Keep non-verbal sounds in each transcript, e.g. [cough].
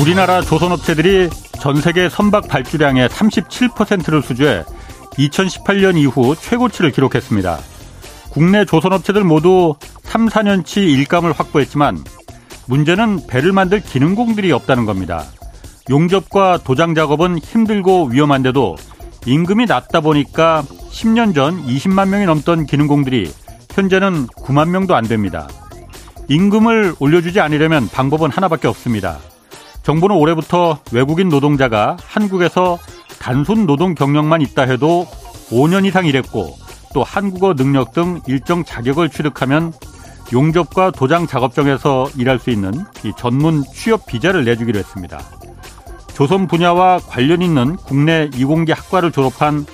우리나라 조선업체들이 전 세계 선박 발주량의 37%를 수주해 2018년 이후 최고치를 기록했습니다. 국내 조선업체들 모두 3, 4년치 일감을 확보했지만 문제는 배를 만들 기능공들이 없다는 겁니다. 용접과 도장 작업은 힘들고 위험한데도 임금이 낮다 보니까 10년 전 20만 명이 넘던 기능공들이 현재는 9만 명도 안 됩니다. 임금을 올려주지 않으려면 방법은 하나밖에 없습니다. 정부는 올해부터 외국인 노동자가 한국에서 단순 노동 경력만 있다 해도 5년 이상 일했고 또 한국어 능력 등 일정 자격을 취득하면 용접과 도장 작업장에서 일할 수 있는 이 전문 취업 비자를 내주기로 했습니다. 조선 분야와 관련 있는 국내 이공계 학과를 졸업한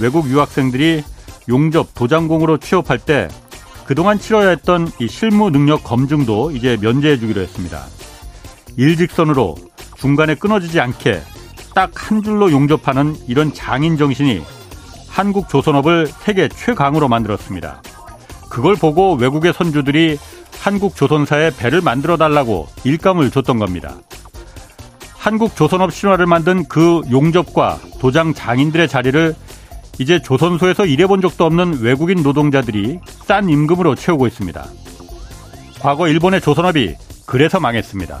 외국 유학생들이 용접 도장공으로 취업할 때 그동안 치러야 했던 이 실무 능력 검증도 이제 면제해 주기로 했습니다. 일직선으로 중간에 끊어지지 않게 딱 한 줄로 용접하는 이런 장인 정신이 한국 조선업을 세계 최강으로 만들었습니다. 그걸 보고 외국의 선주들이 한국 조선사에 배를 만들어 달라고 일감을 줬던 겁니다. 한국 조선업 신화를 만든 그 용접과 도장 장인들의 자리를 이제 조선소에서 일해본 적도 없는 외국인 노동자들이 싼 임금으로 채우고 있습니다. 과거 일본의 조선업이 그래서 망했습니다.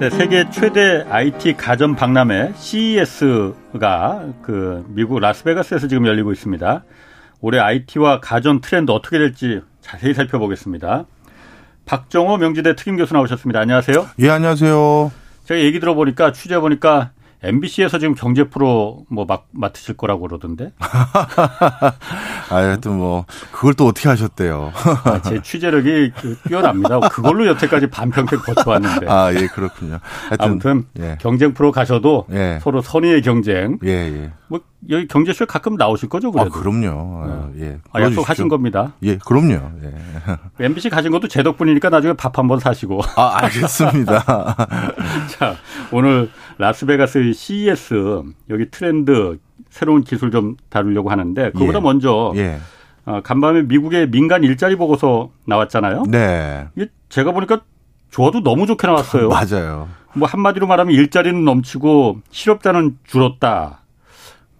네, 세계 최대 IT 가전 박람회 CES가 그 미국 라스베가스에서 지금 열리고 있습니다. 올해 IT와 가전 트렌드 어떻게 될지 자세히 살펴보겠습니다. 박정호 명지대 특임 교수 나오셨습니다. 안녕하세요. 예, 안녕하세요. 제가 얘기 들어보니까 취재 보니까 MBC에서 지금 경제 프로 뭐 막, 맡으실 거라고 그러던데. 아, [laughs] 하여튼 뭐, 그걸 또 어떻게 하셨대요? 아, 제 취재력이 그 뛰어납니다. 그걸로 여태까지 반평생 버텨왔는데. 아, 예, 그렇군요. 하여튼, 아무튼, 예. 경쟁 프로 가셔도 예. 서로 선의의 경쟁. 예, 예. 뭐, 여기 경제쇼 가끔 나오실 거죠, 그래도? 아, 그럼요. 아, 예. 아, 약속하신 겁니다. 예, 그럼요. 예. [laughs] MBC 가신 것도 제 덕분이니까 나중에 밥 한 번 사시고. 아, 알겠습니다. [laughs] 자, 오늘 라스베가스 CES 여기 트렌드 새로운 기술 좀 다루려고 하는데 그보다 예. 먼저 예. 어, 간밤에 미국의 민간 일자리 보고서 나왔잖아요. 네. 이게 제가 보니까 좋아도 너무 좋게 나왔어요. [laughs] 맞아요. 뭐 한마디로 말하면 일자리는 넘치고 실업자는 줄었다.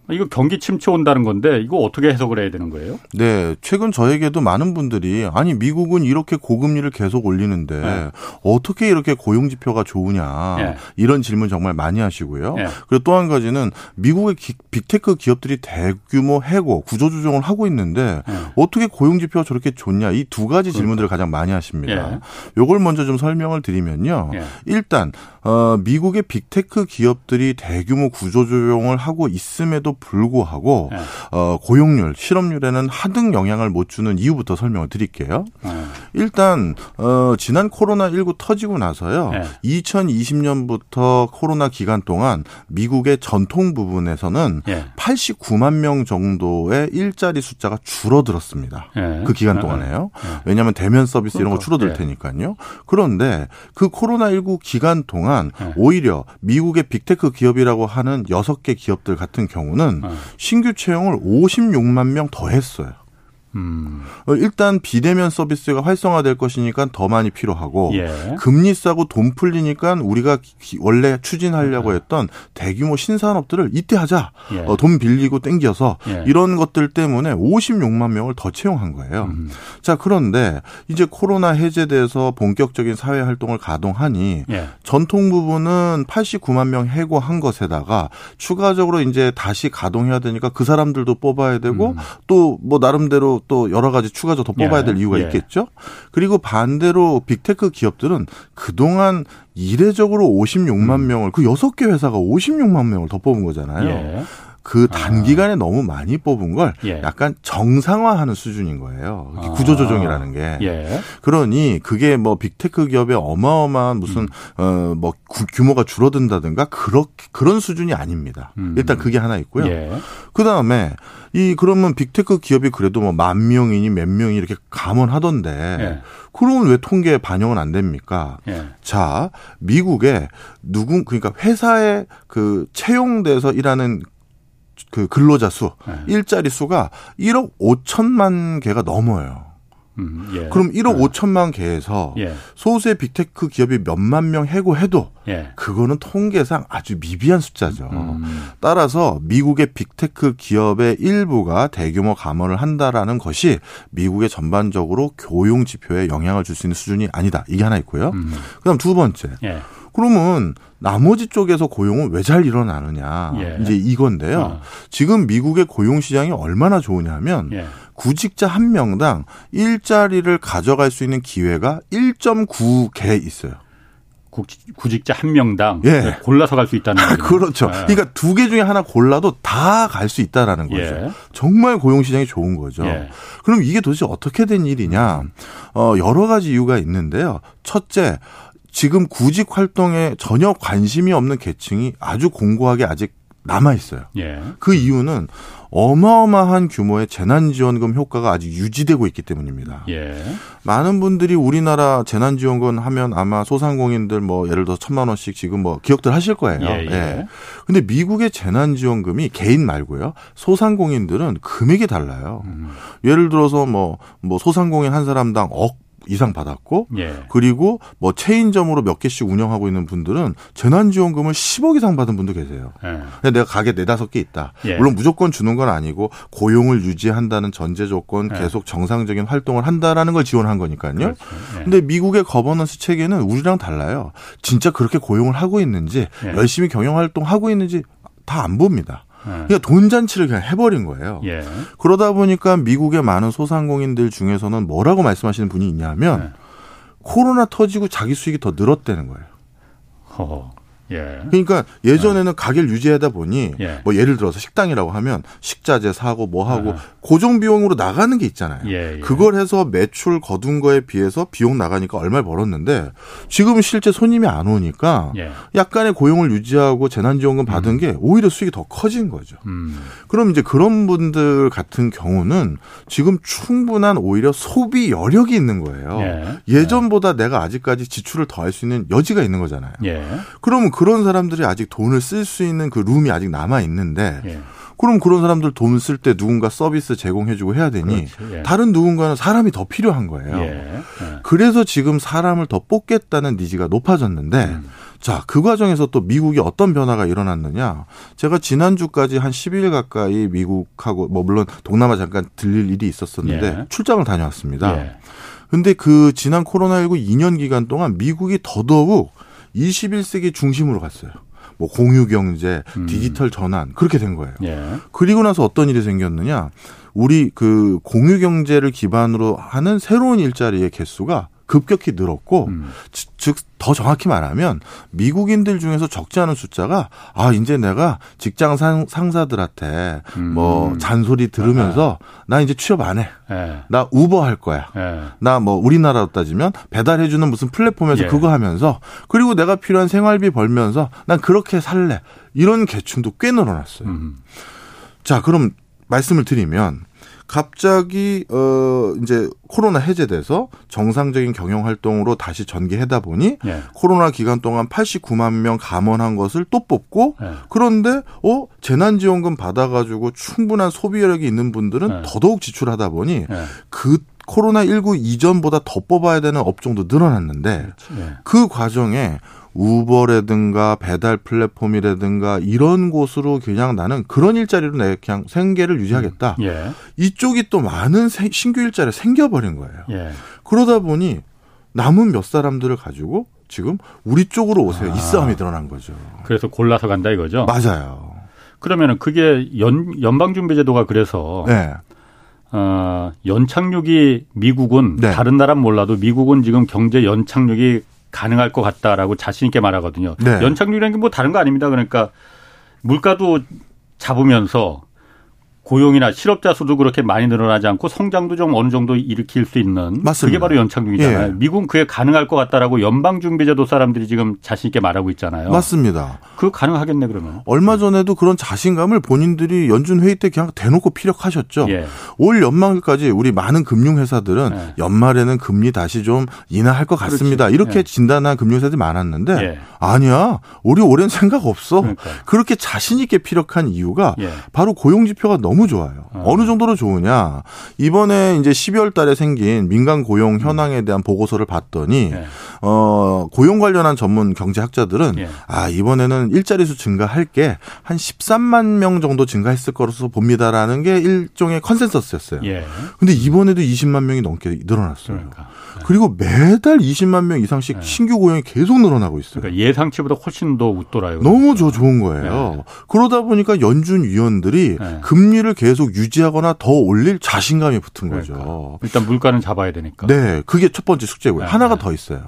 이거 경기 침체 온다는 건데 이거 어떻게 해석을 해야 되는 거예요? 네, 최근 저에게도 많은 분들이 아니 미국은 이렇게 고금리를 계속 올리는데 네. 어떻게 이렇게 고용 지표가 좋으냐 네. 이런 질문 정말 많이 하시고요. 네. 그리고 또 한 가지는 미국의 빅테크 기업들이 대규모 해고 구조 조정을 하고 있는데 네. 어떻게 고용 지표가 저렇게 좋냐 이 두 가지 질문들을 가장 많이 하십니다. 요걸 먼저 좀 설명을 드리면요. 일단 어, 미국의 빅테크 기업들이 대규모 구조 조정을 하고 있음에도 불구하고 네. 어, 고용률, 실업률에는 하등 영향을 못 주는 이유부터 설명을 드릴게요. 네. 일단 어, 지난 코로나 19 터지고 나서요. 네. 2020년부터 코로나 기간 동안 미국의 전통 부분에서는 89만 명 정도의 일자리 숫자가 줄어들었습니다. 그 기간 동안에요. 왜냐하면 대면 서비스 이런 거 그러니까. 줄어들 테니까요. 그런데 그 코로나 19 기간 동안. 오히려 미국의 빅테크 기업이라고 하는 여섯 개 기업들 같은 경우는 네. 신규 채용을 56만 명 더 했어요. 음. 어, 일단 비대면 서비스가 활성화될 것이니까 더 많이 필요하고 예. 금리 싸고 돈 풀리니까 우리가 원래 추진하려고 예. 했던 대규모 신산업들을 이때 하자 예. 어, 돈 빌리고 땡겨서 예. 이런 것들 때문에 56만 명을 더 채용한 거예요. 음. 자 그런데 이제 코로나 해제돼서 본격적인 사회 활동을 가동하니 예. 전통 부분은 89만 명 해고한 것에다가 추가적으로 이제 다시 가동해야 되니까 그 사람들도 뽑아야 되고 음. 또뭐 나름대로 또 여러 가지 추가적으로 더 뽑아야 될 예. 이유가 예. 있겠죠. 그리고 반대로 빅테크 기업들은 그동안 이례적으로 56만 음. 명을 그 여섯 개 회사가 56만 명을 더 뽑은 거잖아요. 예. 그 아. 단기간에 아. 너무 많이 뽑은 걸 예. 약간 정상화하는 수준인 거예요. 아. 구조조정이라는 게. 예. 그러니 그게 뭐 빅테크 기업의 어마어마한 무슨 음. 어뭐 규모가 줄어든다든가 그렇게 그런 수준이 아닙니다. 음. 일단 그게 하나 있고요. 예. 그 다음에 이 그러면 빅테크 기업이 그래도 뭐 만 명이니 몇 명이 이렇게 감원하던데 예. 그러면 왜 통계에 반영은 안 됩니까? 예. 자, 미국에 누군 그러니까 회사에 그 채용돼서 일하는 그 근로자 수, 예. 일자리 수가 1억 5천만 개가 넘어요. 음, 예. 그럼 1억 예. 5천만 개에서 예. 소수의 빅테크 기업이 몇만 명 해고해도 예. 그거는 통계상 아주 미비한 숫자죠. 음. 따라서 미국의 빅테크 기업의 일부가 대규모 감원을 한다라는 것이 미국의 전반적으로 고용 지표에 영향을 줄 수 있는 수준이 아니다. 이게 하나 있고요. 음. 그다음 두 번째. 예. 그러면 나머지 쪽에서 고용은 왜 잘 일어나느냐 예. 이제 이건데요. 어. 지금 미국의 고용 시장이 얼마나 좋으냐면 예. 구직자 한 명당 일자리를 가져갈 수 있는 기회가 1.9개 있어요. 구직자 한 명당 예. 골라서 갈 수 있다는 [laughs] 거죠. 그렇죠. 예. 그러니까 두 개 중에 하나 골라도 다 갈 수 있다라는 거죠. 예. 정말 고용 시장이 좋은 거죠. 예. 그럼 이게 도대체 어떻게 된 일이냐? 어 여러 가지 이유가 있는데요. 첫째, 지금 구직 활동에 전혀 관심이 없는 계층이 아주 공고하게 아직 남아 있어요. 예. 그 이유는 어마어마한 규모의 재난지원금 효과가 아직 유지되고 있기 때문입니다. 예. 많은 분들이 우리나라 재난지원금 하면 아마 소상공인들 뭐 예를 들어 천만 원씩 지금 뭐 기억들 하실 거예요. 예. 예. 예. 근데 미국의 재난지원금이 개인 말고요. 소상공인들은 금액이 달라요. 음. 예를 들어서 뭐, 뭐 소상공인 한 사람당 억 이상 받았고 예. 그리고 뭐 체인점으로 몇 개씩 운영하고 있는 분들은 재난지원금을 10억 이상 받은 분도 계세요. 예. 내가 가게 네다섯 개 있다. 예. 물론 무조건 주는 건 아니고 고용을 유지한다는 전제 조건 예. 계속 정상적인 활동을 한다라는 걸 지원한 거니까요. 그렇죠. 예. 근데 미국의 거버넌스 체계는 우리랑 달라요. 진짜 그렇게 고용을 하고 있는지 예. 열심히 경영 활동 하고 있는지 다 안 봅니다. 그러니까 돈 잔치를 그냥 해버린 거예요. 예. 그러다 보니까 미국의 많은 소상공인들 중에서는 뭐라고 말씀하시는 분이 있냐면 예. 코로나 터지고 자기 수익이 더 늘었다는 거예요. 허허. 예. 그러니까 예전에는 예. 가게를 유지하다 보니 예. 뭐 예를 들어서 식당이라고 하면 식자재 사고 뭐 하고 예. 고정 비용으로 나가는 게 있잖아요. 예, 예. 그걸 해서 매출 거둔 거에 비해서 비용 나가니까 얼마를 벌었는데 지금 실제 손님이 안 오니까 예. 약간의 고용을 유지하고 재난지원금 받은 음. 게 오히려 수익이 더 커진 거죠. 음. 그럼 이제 그런 분들 같은 경우는 지금 충분한 오히려 소비 여력이 있는 거예요. 예전보다 내가 아직까지 지출을 더 할 수 있는 여지가 있는 거잖아요. 그러면 그런 사람들이 아직 돈을 쓸 수 있는 그 룸이 아직 남아 있는데 예. 그럼 그런 사람들 돈 쓸 때 누군가 서비스 제공해주고 해야 되니 예. 다른 누군가는 사람이 더 필요한 거예요. 예. 예. 그래서 지금 사람을 더 뽑겠다는 니즈가 높아졌는데 음. 자, 그 과정에서 또 미국이 어떤 변화가 일어났느냐. 제가 지난주까지 한 10일 가까이 미국하고, 뭐, 물론 동남아 잠깐 들릴 일이 있었었는데 예. 출장을 다녀왔습니다. 예. 근데 그 지난 코로나19 2년 기간 동안 미국이 더더욱 21세기 중심으로 갔어요. 뭐 공유 경제, 음. 디지털 전환 그렇게 된 거예요. 예. 그리고 나서 어떤 일이 생겼느냐? 우리 그 공유 경제를 기반으로 하는 새로운 일자리의 개수가 급격히 늘었고 음. 즉 더 정확히 말하면 미국인들 중에서 적지 않은 숫자가 아 이제 내가 직장 상, 사들한테 음. 뭐 잔소리 들으면서 아. 나 이제 취업 안 해. 네. 나 우버 할 거야. 네. 나뭐 우리나라로 따지면 배달해 주는 무슨 플랫폼에서 예. 그거 하면서 그리고 내가 필요한 생활비 벌면서 난 그렇게 살래. 이런 계층도 꽤 늘어났어요. 음. 자, 그럼 말씀을 드리면 갑자기 어 이제 코로나 해제돼서 정상적인 경영 활동으로 다시 전개하다 보니 네. 코로나 기간 동안 89만 명 감원한 것을 또 뽑고 네. 그런데 어 재난지원금 받아가지고 충분한 소비력이 있는 분들은 네. 더더욱 지출하다 보니 그 코로나 19 이전보다 더 뽑아야 되는 업종도 늘어났는데 그 과정에 우버라든가 배달 플랫폼이라든가 이런 곳으로 그냥 나는 그런 일자리로 내 그냥 생계를 유지하겠다. 음. 예. 이쪽이 또 많은 신규 일자리가 생겨버린 거예요. 예. 그러다 보니 남은 몇 사람들을 가지고 지금 우리 쪽으로 오세요. 아. 이 싸움이 드러난 거죠. 그래서 골라서 간다 이거죠. 맞아요. 그러면은 그게 연 연방준비제도가 그래서 네. 어, 연착륙이 미국은 네. 다른 나라는 몰라도 미국은 지금 경제 연착륙이 가능할 것 같다라고 자신 있게 말하거든요. 네. 연착륙이라는 게 뭐 다른 거 아닙니다. 그러니까 물가도 잡으면서 고용이나 실업자 수도 그렇게 많이 늘어나지 않고 성장도 좀 어느 정도 일으킬 수 있는 맞습니다. 그게 바로 연착륙이잖아요. 예. 미국은 그게 가능할 것 같다라고 연방준비제도 사람들이 지금 자신 있게 말하고 있잖아요. 맞습니다. 그 가능하겠네 그러면. 얼마 전에도 그런 자신감을 본인들이 연준 회의 때 그냥 대놓고 피력하셨죠. 예. 올 연말까지 우리 많은 금융회사들은 예. 연말에는 금리 다시 좀 인하할 것 같습니다. 그렇지. 이렇게 예. 진단한 금융회사들이 많았는데 예. 아니야. 우리 오랜 생각 없어. 그러니까. 그렇게 자신 있게 피력한 이유가 예. 바로 고용 지표가 너무 너무 좋아요. 어. 어느 정도로 좋으냐? 이번에 이제 12월 달에 생긴 민간 고용 현황에 대한 보고서를 봤더니 네. 어, 고용 관련한 전문 경제학자들은 예. 아, 이번에는 일자리 수 증가할 게 한 13만 명 정도 증가했을 거로서 봅니다라는 게 일종의 컨센서스였어요. 예. 근데 이번에도 20만 명이 넘게 늘어났어요. 그러니까. 네. 그리고 매달 20만 명 이상씩 네. 신규 고용이 계속 늘어나고 있어요. 그러니까 예상치보다 훨씬 더 웃돌아요. 너무 저 좋은 거예요. 네. 그러다 보니까 연준 위원들이 네. 금리 를 계속 유지하거나 더 올릴 자신감이 붙은 그러니까. 거죠. 일단 물가는 잡아야 되니까. 네, 그게 첫 번째 숙제고요. 네. 하나가 더 있어요.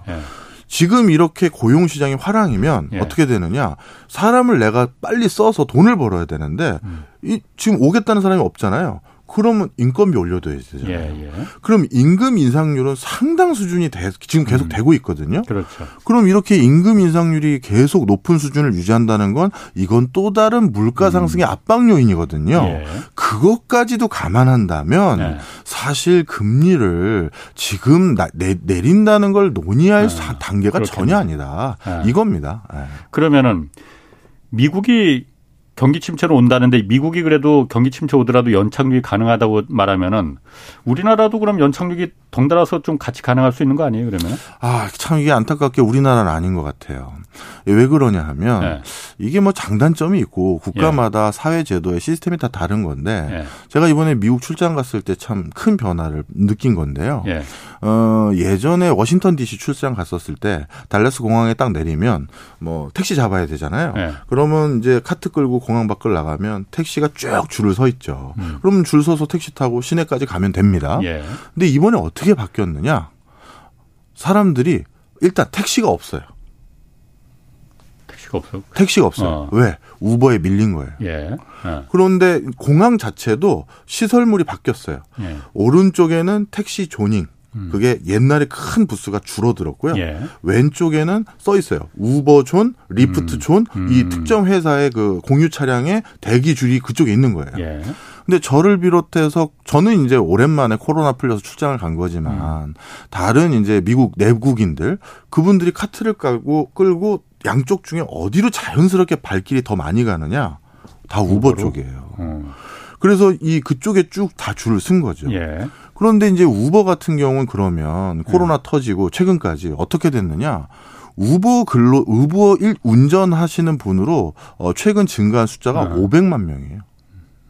지금 이렇게 고용 시장이 화랑이면 예. 어떻게 되느냐? 사람을 내가 빨리 써서 돈을 벌어야 되는데 음. 이 지금 오겠다는 사람이 없잖아요. 그러면 인건비 올려둬야 되잖아요. 예, 예. 그럼 임금 인상률은 상당 수준이 돼, 지금 계속 음. 되고 있거든요. 그렇죠. 그럼 이렇게 임금 인상률이 계속 높은 수준을 유지한다는 건 이건 또 다른 물가 상승의 음. 압박 요인이거든요. 예. 그것까지도 감안한다면 예. 사실 금리를 지금 나, 내, 내린다는 걸 논의할 예. 단계가 그렇겠네. 전혀 아니다. 예. 이겁니다. 그러면은 미국이 경기 침체로 온다는데 미국이 그래도 경기 침체 오더라도 연착륙이 가능하다고 말하면은 우리나라도 그럼 연착륙이 덩달아서 좀 같이 가능할 수 있는 거 아니에요, 그러면? 아, 참 이게 안타깝게 우리나라는 아닌 것 같아요. 왜 그러냐 하면 네. 이게 뭐 장단점이 있고 국가마다 예. 사회 제도의 시스템이 다 다른 건데 예. 제가 이번에 미국 출장 갔을 때 참 큰 변화를 느낀 건데요. 예. 어, 예전에 워싱턴 DC 출장 갔었을 때 달라스 공항에 딱 내리면 뭐 택시 잡아야 되잖아요. 예. 그러면 이제 카트 끌고 공항 밖을 나가면 택시가 쭉 줄을 서 있죠. 음. 그러면 줄 서서 택시 타고 시내까지 가면 됩니다. 예. 근데 이번에 어떻게 바뀌었느냐? 사람들이 일단 택시가 없어요. 택시가 없어. 택시가 없어요. 어. 왜? 우버에 밀린 거예요. 예. 어. 그런데 공항 자체도 시설물이 바뀌었어요. 예. 오른쪽에는 택시 조닝, 음. 그게 옛날에 큰 부스가 줄어들었고요. 예. 왼쪽에는 써 있어요. 우버존, 리프트존, 음. 음. 이 특정 회사의 그 공유 차량의 대기 줄이 그쪽에 있는 거예요. 예. 근데 저를 비롯해서 저는 이제 오랜만에 코로나 풀려서 출장을 간 거지만 음. 다른 이제 미국 내국인들 그분들이 카트를 깔고 끌고 양쪽 중에 어디로 자연스럽게 발길이 더 많이 가느냐? 다 우버 우버로? 쪽이에요. 음. 그래서 이 그쪽에 쭉 다 줄을 쓴 거죠. 예. 그런데 이제 우버 같은 경우는 그러면 코로나 네. 터지고 최근까지 어떻게 됐느냐? 우버 근로 우버 일 운전하시는 분으로 어 최근 증가한 숫자가 네. 500만 명이에요.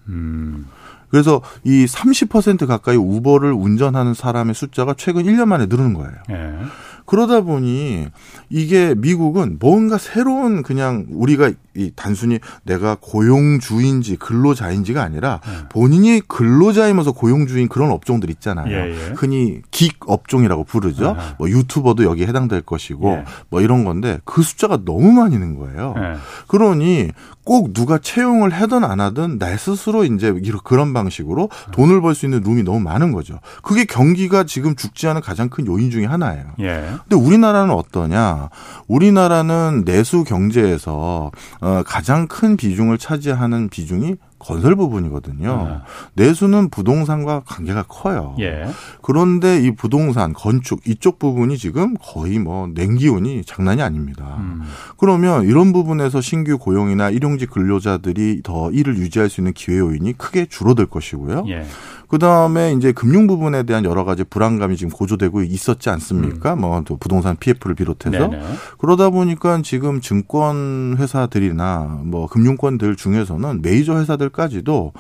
음. 그래서 이 30% 가까이 우버를 운전하는 사람의 숫자가 최근 1년 만에 늘는 거예요. 네. 그러다 보니 이게 미국은 뭔가 새로운 그냥 우리가 이 단순히 내가 고용주인지 근로자인지가 아니라 네. 본인이 근로자이면서 고용주인 그런 업종들 있잖아요. 예, 예. 흔히 긱 업종이라고 부르죠. 아. 뭐 유튜버도 여기에 해당될 것이고 예. 뭐 이런 건데 그 숫자가 너무 많이 는 거예요. 예. 그러니 꼭 누가 채용을 하든 안 하든 내 스스로 이제 이런 그런 방식으로 돈을 벌 수 있는 룸이 너무 많은 거죠. 그게 경기가 지금 죽지 않은 가장 큰 요인 중의 하나예요. 예. 근데 우리나라는 어떠냐? 우리나라는 내수 경제에서 어, 가장 큰 비중을 차지하는 비중이 건설 부분이거든요. 네. 내수는 부동산과 관계가 커요. 예. 그런데 이 부동산, 건축 이쪽 부분이 지금 거의 뭐 냉기운이 장난이 아닙니다. 음. 그러면 이런 부분에서 신규 고용이나 일용직 근로자들이 더 일을 유지할 수 있는 기회 요인이 크게 줄어들 것이고요. 예. 그 다음에 이제 금융 부분에 대한 여러 가지 불안감이 지금 고조되고 있었지 않습니까? 음. 뭐 부동산 PF를 비롯해서 네네. 그러다 보니까 지금 증권 회사들이나 뭐 금융권들 중에서는 메이저 회사들 까지도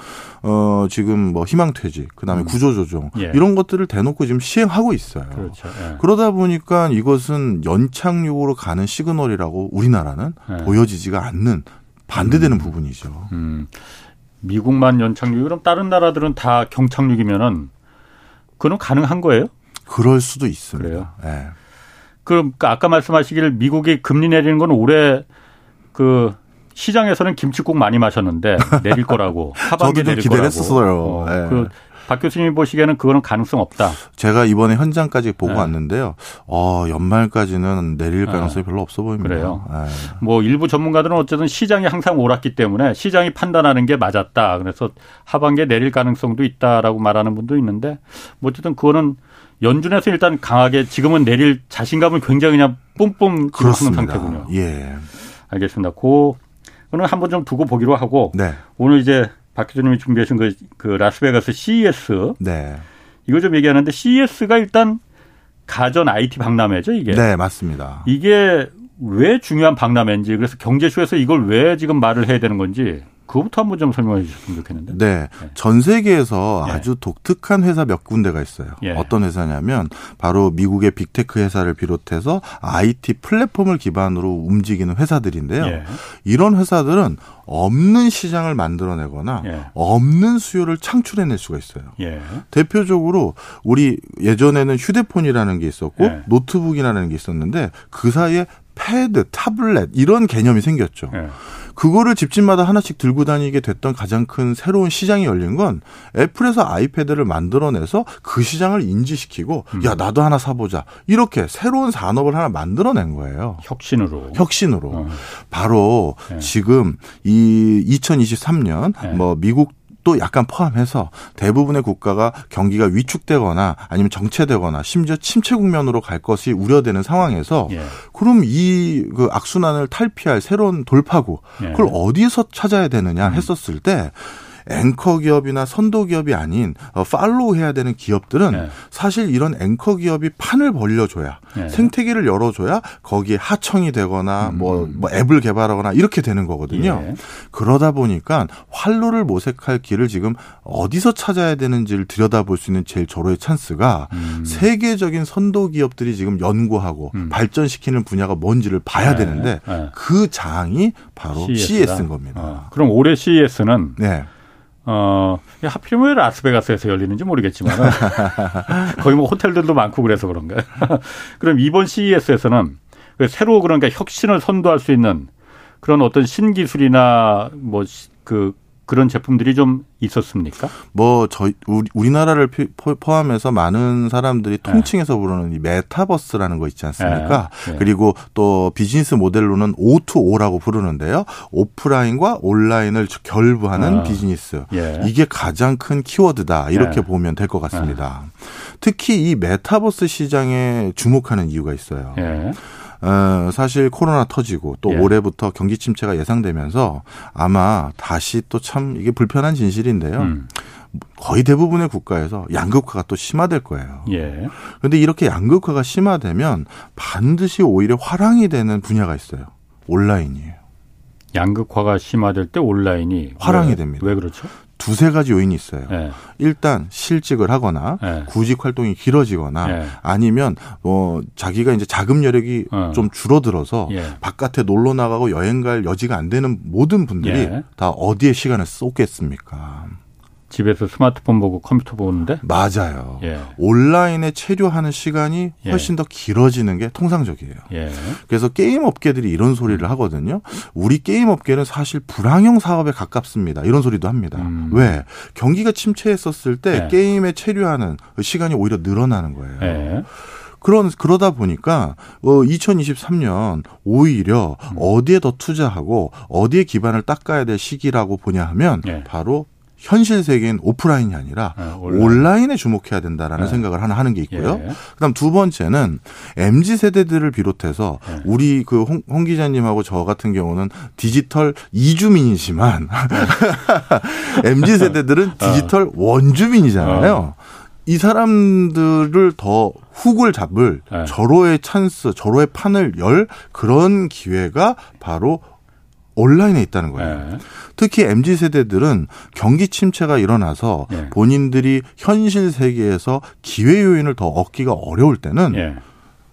어 지금 뭐 희망퇴직, 그다음에 음. 구조조정 예. 이런 것들을 대놓고 지금 시행하고 있어요. 그렇죠. 예. 그러다 보니까 이것은 연착륙으로 가는 시그널이라고 우리나라는 예. 보여지지가 않는 반대되는 음. 부분이죠. 음. 미국만 연착륙, 그럼 다른 나라들은 다 경착륙이면은 그건 가능한 거예요? 그럴 수도 있습니다. 그래요? 네. 그럼 아까 말씀하시기를 미국이 금리 내리는 건 올해 그 시장에서는 김치국 많이 마셨는데 내릴 거라고 [laughs] 하반기 내릴 기대를 거라고. 했었어요. 어, 네. 그, 박 교수님 보시기에는 그거는 가능성 없다. 제가 이번에 현장까지 보고 네. 왔는데요. 어, 연말까지는 내릴 네. 가능성이 네. 별로 없어 보입니다. 그래요. 네. 뭐 일부 전문가들은 어쨌든 시장이 항상 옳았기 때문에 시장이 판단하는 게 맞았다. 그래서 하반기에 내릴 가능성도 있다라고 말하는 분도 있는데 뭐 어쨌든 그거는 연준에서 일단 강하게 지금은 내릴 자신감을 굉장히 그냥 뿜뿜 지르는 상태군요. 예. 알겠습니다. 고 그는 한번 좀 두고 보기로 하고 네. 오늘 이제 박 기자님이 준비하신 그, 그 라스베가스 CES 네. 이거 좀 얘기하는데 CES가 일단 가전 IT 박람회죠 이게. 네 맞습니다. 이게 왜 중요한 박람회인지 그래서 경제쇼에서 이걸 왜 지금 말을 해야 되는 건지 그것부터 한번 좀 설명해 주셨으면 좋겠는데. 네. 네. 전 세계에서 네. 아주 독특한 회사 몇 군데가 있어요. 예. 어떤 회사냐면 바로 미국의 빅테크 회사를 비롯해서 IT 플랫폼을 기반으로 움직이는 회사들인데요. 예. 이런 회사들은 없는 시장을 만들어내거나 예. 없는 수요를 창출해낼 수가 있어요. 예. 대표적으로 우리 예전에는 휴대폰이라는 게 있었고 예. 노트북이라는 게 있었는데 그 사이에 패드, 타블렛 이런 개념이 생겼죠. 예. 그거를 집집마다 하나씩 들고 다니게 됐던 가장 큰 새로운 시장이 열린 건 애플에서 아이패드를 만들어내서 그 시장을 인지시키고 음. 야 나도 하나 사보자 이렇게 새로운 산업을 하나 만들어낸 거예요. 혁신으로. 혁신으로. 어. 바로 네. 지금 이 2023년 네. 뭐 미국 또 약간 포함해서 대부분의 국가가 경기가 위축되거나 아니면 정체되거나 심지어 침체 국면으로 갈 것이 우려되는 상황에서 예. 그럼 이 그 악순환을 탈피할 새로운 돌파구 예. 그걸 어디서 찾아야 되느냐 음. 했었을 때 앵커 기업이나 선도 기업이 아닌 어, 팔로우 해야 되는 기업들은 네. 사실 이런 앵커 기업이 판을 벌려줘야 네. 생태계를 열어줘야 거기에 하청이 되거나 음. 뭐, 뭐 앱을 개발하거나 이렇게 되는 거거든요. 예. 그러다 보니까 활로를 모색할 길을 지금 어디서 찾아야 되는지를 들여다볼 수 있는 제일 절호의 찬스가 음. 세계적인 선도 기업들이 지금 연구하고 음. 발전시키는 분야가 뭔지를 봐야 네. 되는데 네. 그 장이 바로 CES다. CES인 겁니다. 어. 그럼 올해 CES는 네. 어, 하필이면 왜 라스베가스에서 열리는지 모르겠지만 [laughs] 거의 뭐 호텔들도 많고 그래서 그런가. [laughs] 그럼 이번 CES에서는 새로 그러니까 혁신을 선도할 수 있는 그런 어떤 신기술이나 뭐 그 그런 제품들이 좀 있었습니까? 뭐 저희 우리, 나라를 포함해서 많은 사람들이 네. 통칭해서 부르는 이 메타버스라는 거 있지 않습니까? 네. 네. 그리고 또 비즈니스 모델로는 O2O라고 부르는데요. 오프라인과 온라인을 결부하는 아. 비즈니스. 예. 이게 가장 큰 키워드다. 이렇게 예. 보면 될 것 같습니다. 예. 특히 이 메타버스 시장에 주목하는 이유가 있어요. 예. 어, 사실 코로나 터지고 또 예. 올해부터 경기 침체가 예상되면서 아마 다시 또 참 이게 불편한 진실인데요. 음. 거의 대부분의 국가에서 양극화가 또 심화될 거예요. 예. 그런데 이렇게 양극화가 심화되면 반드시 오히려 화랑이 되는 분야가 있어요. 온라인이에요. 양극화가 심화될 때 온라인이 화랑이 왜, 됩니다. 왜 그렇죠? 두세 가지 요인이 있어요. 네. 일단 실직을 하거나 네. 구직 활동이 길어지거나 네. 아니면 뭐 자기가 이제 자금 여력이 어. 좀 줄어들어서 예. 바깥에 놀러 나가고 여행 갈 여지가 안 되는 모든 분들이 예. 다 어디에 시간을 쏟겠습니까? 집에서 스마트폰 보고 컴퓨터 보는데 맞아요. 예. 온라인에 체류하는 시간이 예. 훨씬 예. 더 길어지는 게 통상적이에요. 예. 그래서 게임 업계들이 이런 소리를 하거든요. 우리 게임 업계는 사실 불황형 사업에 가깝습니다. 이런 소리도 합니다. 음. 왜 경기가 침체했었을 때 예. 게임에 체류하는 시간이 오히려 늘어나는 거예요. 예. 그런 그러다 보니까 어 2023년 오히려 음. 어디에 더 투자하고 어디에 기반을 닦아야 될 시기라고 보냐 하면 네. 바로 현실 세계인 오프라인이 아니라 네, 온라인. 에 주목해야 된다라는 네. 생각을 하나 하는 게 있고요. 예. 그다음 두 번째는 MZ 세대들을 비롯해서 네. 우리 그홍 기자님하고 저 같은 경우는 디지털 이주민이지만 [laughs] MZ 세대들은 어. 디지털 어. 원주민이잖아요. 어. 이 사람들을 더 훅을 잡을 네. 절호의 찬스, 절호의 판을 열 그런 기회가 바로 온라인에 있다는 거예요. 네. 특히 MZ 세대들은 경기 침체가 일어나서 네. 본인들이 현실 세계에서 기회 요인을 더 얻기가 어려울 때는 네.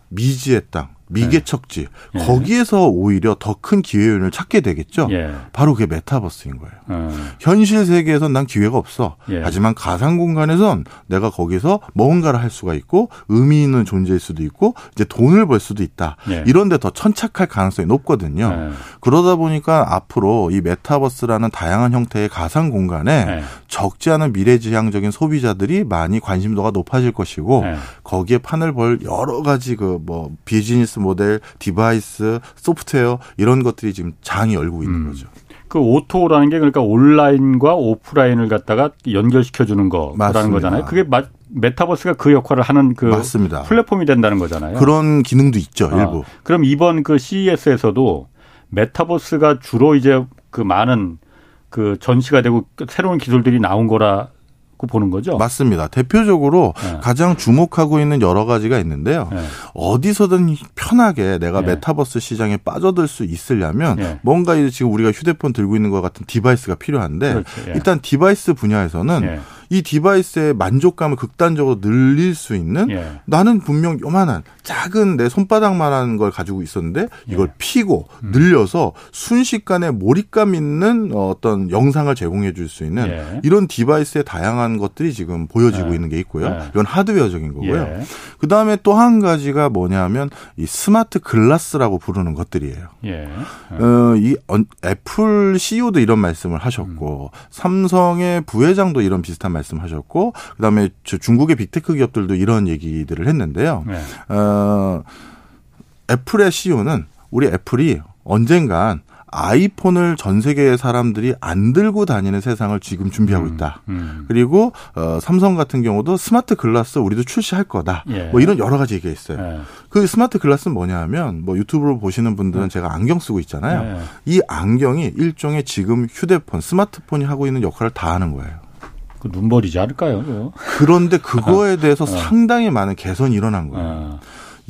미지의 땅, 미개 척지 예. 거기에서 오히려 더 큰 기회 요인을 찾게 되겠죠. 예. 바로 그게 메타버스인 거예요. 어. 현실 세계에선 난 기회가 없어. 예. 하지만 가상 공간에선 내가 거기서 뭔가를 할 수가 있고 의미 있는 존재일 수도 있고 이제 돈을 벌 수도 있다. 예. 이런데 더 천착할 가능성이 높거든요. 예. 그러다 보니까 앞으로 이 메타버스라는 다양한 형태의 가상 공간에 예. 적지 않은 미래지향적인 소비자들이 많이 관심도가 높아질 것이고 거기에 판을 벌 여러 가지 그 뭐 비즈니스 모델, 디바이스, 소프트웨어 이런 것들이 지금 장이 열고 있는 음. 거죠. 그 O2O라는 게 그러니까 온라인과 오프라인을 갖다가 연결시켜 주는 거라는 거잖아요. 그게 마, 메타버스가 그 역할을 하는 그 맞습니다. 플랫폼이 된다는 거잖아요. 그런 기능도 있죠, 아, 일부. 그럼 이번 그 CES에서도 메타버스가 주로 이제 그 많은 그 전시가 되고 새로운 기술들이 나온 거라 고 보는 거죠. 맞습니다. 대표적으로 네. 가장 주목하고 있는 여러 가지가 있는데요. 네. 어디서든 편하게 내가 네. 메타버스 시장에 빠져들 수 있으려면 네. 뭔가 지금 우리가 휴대폰 들고 있는 것 같은 디바이스가 필요한데 그렇지. 예. 일단 디바이스 분야에서는 예. 이 디바이스의 만족감을 극단적으로 늘릴 수 있는 예. 나는 분명 요만한 작은 내 손바닥만한 걸 가지고 있었는데 이걸 예. 피고 음. 늘려서 순식간에 몰입감 있는 어떤 영상을 제공해 줄 수 있는 예. 이런 디바이스의 다양한 것들이 지금 보여지고 예. 있는 게 있고요. 예. 이건 하드웨어적인 거고요. 예. 그 다음에 또 한 가지가 뭐냐면 이 스마트 글라스라고 부르는 것들이에요. 어, 이 애플 CEO도 이런 말씀을 하셨고 음. 삼성의 부회장도 이런 비슷한 말 말씀하셨고 그다음에 중국의 빅테크 기업들도 이런 얘기들을 했는데요. 네. 어, 애플의 CEO는 우리 애플이 언젠간 아이폰을 전 세계의 사람들이 안 들고 다니는 세상을 지금 준비하고 음, 있다. 음, 음. 그리고 어, 삼성 같은 경우도 스마트 글라스 우리도 출시할 거다. 예. 뭐 이런 여러 가지 얘기가 있어요. 예. 그 스마트 글라스는 뭐냐면 뭐 유튜브로 보시는 분들은 예. 제가 안경 쓰고 있잖아요. 예. 이 안경이 일종의 지금 휴대폰, 스마트폰이 하고 있는 역할을 다 하는 거예요. 그 눈버리지 않을까요? 그거? 그런데 그거에 대해서 어. 상당히 많은 개선이 일어난 거예요. 어.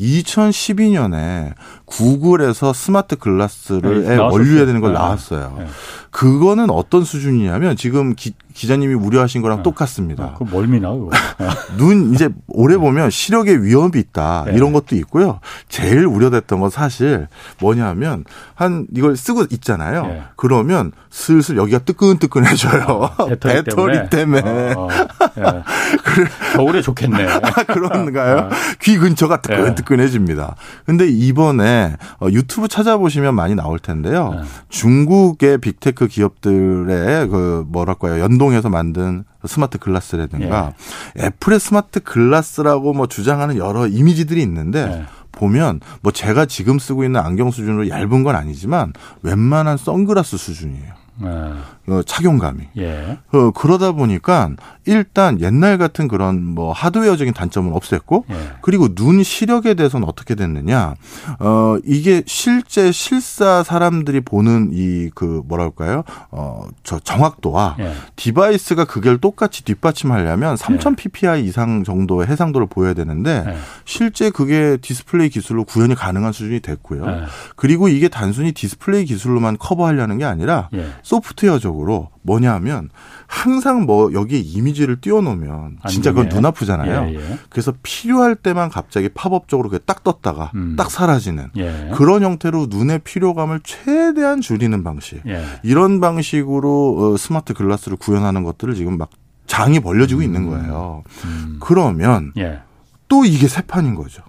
2012년에 구글에서 스마트 글라스를 네, 원류해야 되는 걸 네. 나왔어요. 네. 그거는 어떤 수준이냐면 지금 기, 자님이 우려하신 거랑 네. 똑같습니다. 아, 그 멀미나 [laughs] 눈 이제 오래 보면 시력에 위험이 있다 네. 이런 것도 있고요. 제일 우려됐던 건 사실 뭐냐면 한 이걸 쓰고 있잖아요. 네. 그러면 슬슬 여기가 뜨끈뜨끈해져요. 어, 배터리, [laughs] 배터리, 때문에. 때문에. 어, 어. 예. [laughs] 겨울에 좋겠네. [laughs] 아, 그런가요? 어. 귀 근처가 뜨끈뜨끈해집니다. 근데 이번에 어, 유튜브 찾아보시면 많이 나올 텐데요. 중국의 빅테크 그 기업들의 그 뭐랄까요 연동해서 만든 스마트 글라스라든가 예. 애플의 스마트 글라스라고 뭐 주장하는 여러 이미지들이 있는데 예. 보면 뭐 제가 지금 쓰고 있는 안경 수준으로 얇은 건 아니지만 웬만한 선글라스 수준이에요. 네. 어, 착용감이. 예. 어, 그러다 보니까 일단 옛날 같은 그런 뭐 하드웨어적인 단점은 없앴고 예. 그리고 눈 시력에 대해서는 어떻게 됐느냐. 어, 이게 실제 실사 사람들이 보는 이 그 뭐랄까요? 어, 저 정확도와 예. device가 그걸 똑같이 뒷받침하려면 3000 ppi 이상 정도의 해상도를 보여야 되는데 예. 실제 그게 디스플레이 기술로 구현이 가능한 수준이 됐고요. 예. 그리고 이게 단순히 디스플레이 기술로만 커버하려는 게 아니라 예. 소프트웨어적으로 뭐냐 하면 항상 뭐 여기에 이미지를 띄워놓으면 진짜 그건 눈 아프잖아요. 예, 예. 그래서 필요할 때만 갑자기 팝업적으로 딱 떴다가 음. 딱 사라지는 예. 그런 형태로 눈의 피로감을 최대한 줄이는 방식. 예. 이런 방식으로 어, smart glass를 구현하는 것들을 지금 막 장이 벌려지고 음. 있는 거예요. 음. 그러면 예. 또 이게 새 판인 거죠.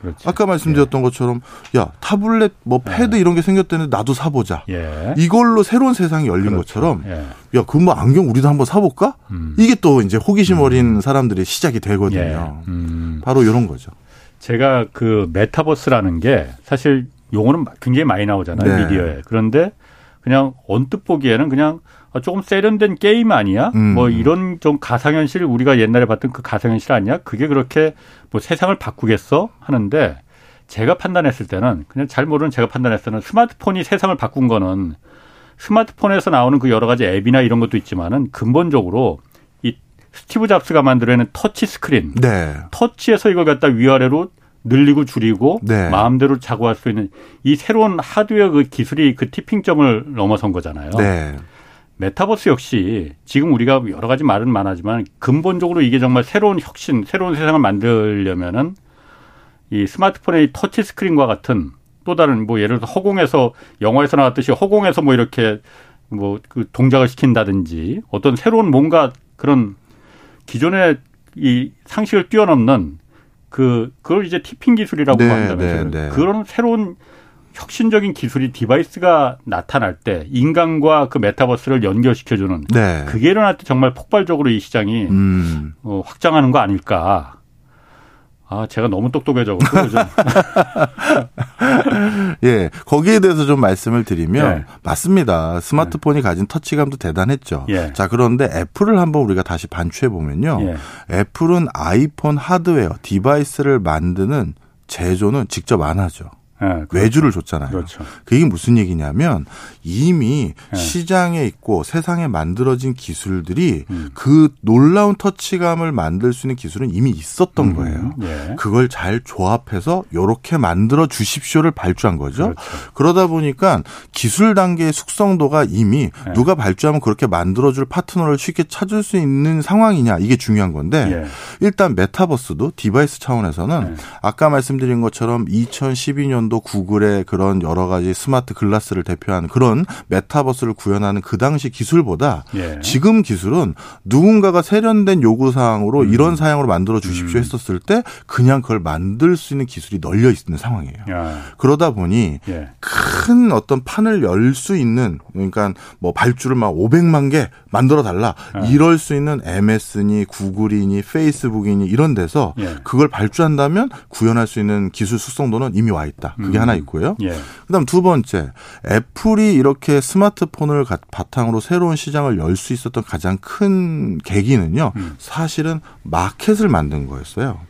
그렇지. 아까 말씀드렸던 예. 것처럼 야 타블렛 뭐 예. 패드 예. 이런 게 생겼다는데 나도 사보자. 예. 이걸로 새로운 세상이 열린 그렇죠. 것처럼 예. 야그 뭐 안경 우리도 한번 사볼까? 음. 이게 또 이제 호기심 어린 음. 사람들의 시작이 되거든요. 예. 음. 바로 이런 거죠. 제가 그 메타버스라는 게 사실 용어는 굉장히 많이 나오잖아요 네. 미디어에. 그런데 그냥 언뜻 보기에는 그냥 아, 조금 세련된 게임 아니야? 음. 뭐 이런 좀 가상현실 우리가 옛날에 봤던 그 가상현실 아니야? 그게 그렇게 뭐 세상을 바꾸겠어? 하는데 제가 판단했을 때는 그냥 잘 모르는 제가 판단했을 때는 스마트폰이 세상을 바꾼 거는 스마트폰에서 나오는 그 여러 가지 앱이나 이런 것도 있지만은 근본적으로 이 스티브 잡스가 만들어낸 터치 스크린. 네. 터치에서 이걸 갖다 위아래로 늘리고 줄이고 네. 마음대로 조작할 수 있는 이 새로운 하드웨어 그 기술이 그 티핑점을 넘어선 거잖아요. 네. 메타버스 역시 지금 우리가 여러 가지 말은 많아지만 근본적으로 이게 정말 새로운 혁신, 새로운 세상을 만들려면은 이 스마트폰의 터치 스크린과 같은 또 다른 뭐 예를 들어 허공에서 영화에서 나왔듯이 허공에서 뭐 이렇게 뭐 그 동작을 시킨다든지 어떤 새로운 뭔가 그런 기존의 이 상식을 뛰어넘는 그 그걸 이제 tipping 기술이라고 네, 한다면서요. 네, 네. 그런 새로운 혁신적인 기술이 device가 나타날 때 인간과 그 메타버스를 연결시켜주는 네. 그게 일어날 때 정말 폭발적으로 이 시장이 음. 어, 확장하는 거 아닐까. 아, 제가 너무 똑똑해져가지고 좀. [laughs] 예, 거기에 대해서 좀 말씀을 드리면 예. 맞습니다. 스마트폰이 예. 가진 터치감도 대단했죠. 예. 자, 그런데 애플을 한번 우리가 다시 반추해 보면요. 예. 애플은 아이폰 하드웨어 디바이스를 만드는 제조는 직접 안 하죠. 네, 그렇죠. 외주를 줬잖아요. 그렇죠. 그게 무슨 얘기냐면 이미 네. 시장에 있고 세상에 만들어진 기술들이 음. 그 놀라운 터치감을 만들 수 있는 기술은 이미 있었던 음. 거예요. 네. 그걸 잘 조합해서 이렇게 만들어 주십시오를 발주한 거죠. 그렇죠. 그러다 보니까 기술 단계의 숙성도가 이미 네. 누가 발주하면 그렇게 만들어 줄 파트너를 쉽게 찾을 수 있는 상황이냐 이게 중요한 건데 예. 일단 메타버스도 device 차원에서는 네. 아까 말씀드린 것처럼 2012년 2000년도 구글의 그런 여러 가지 smart glass를 대표하는 그런 메타버스를 구현하는 그 당시 기술보다 예. 지금 기술은 누군가가 세련된 요구 사항으로 음. 이런 사양으로 만들어 주십시오 음. 했었을 때 그냥 그걸 만들 수 있는 기술이 널려 있는 상황이에요. 야. 그러다 보니 예. 큰 어떤 판을 열 수 있는 그러니까 뭐 발주를 막 500만 개 만들어 달라 예. 이럴 수 있는 MS니 구글이니 페이스북이니 이런 데서 예. 그걸 발주한다면 구현할 수 있는 기술 숙성도는 이미 와 있다. 그게 음. 하나 있고요. 예. 그다음 두 번째, 애플이 이렇게 스마트폰을 바탕으로 새로운 시장을 열 수 있었던 가장 큰 계기는요. 음. 사실은 마켓을 만든 거였어요.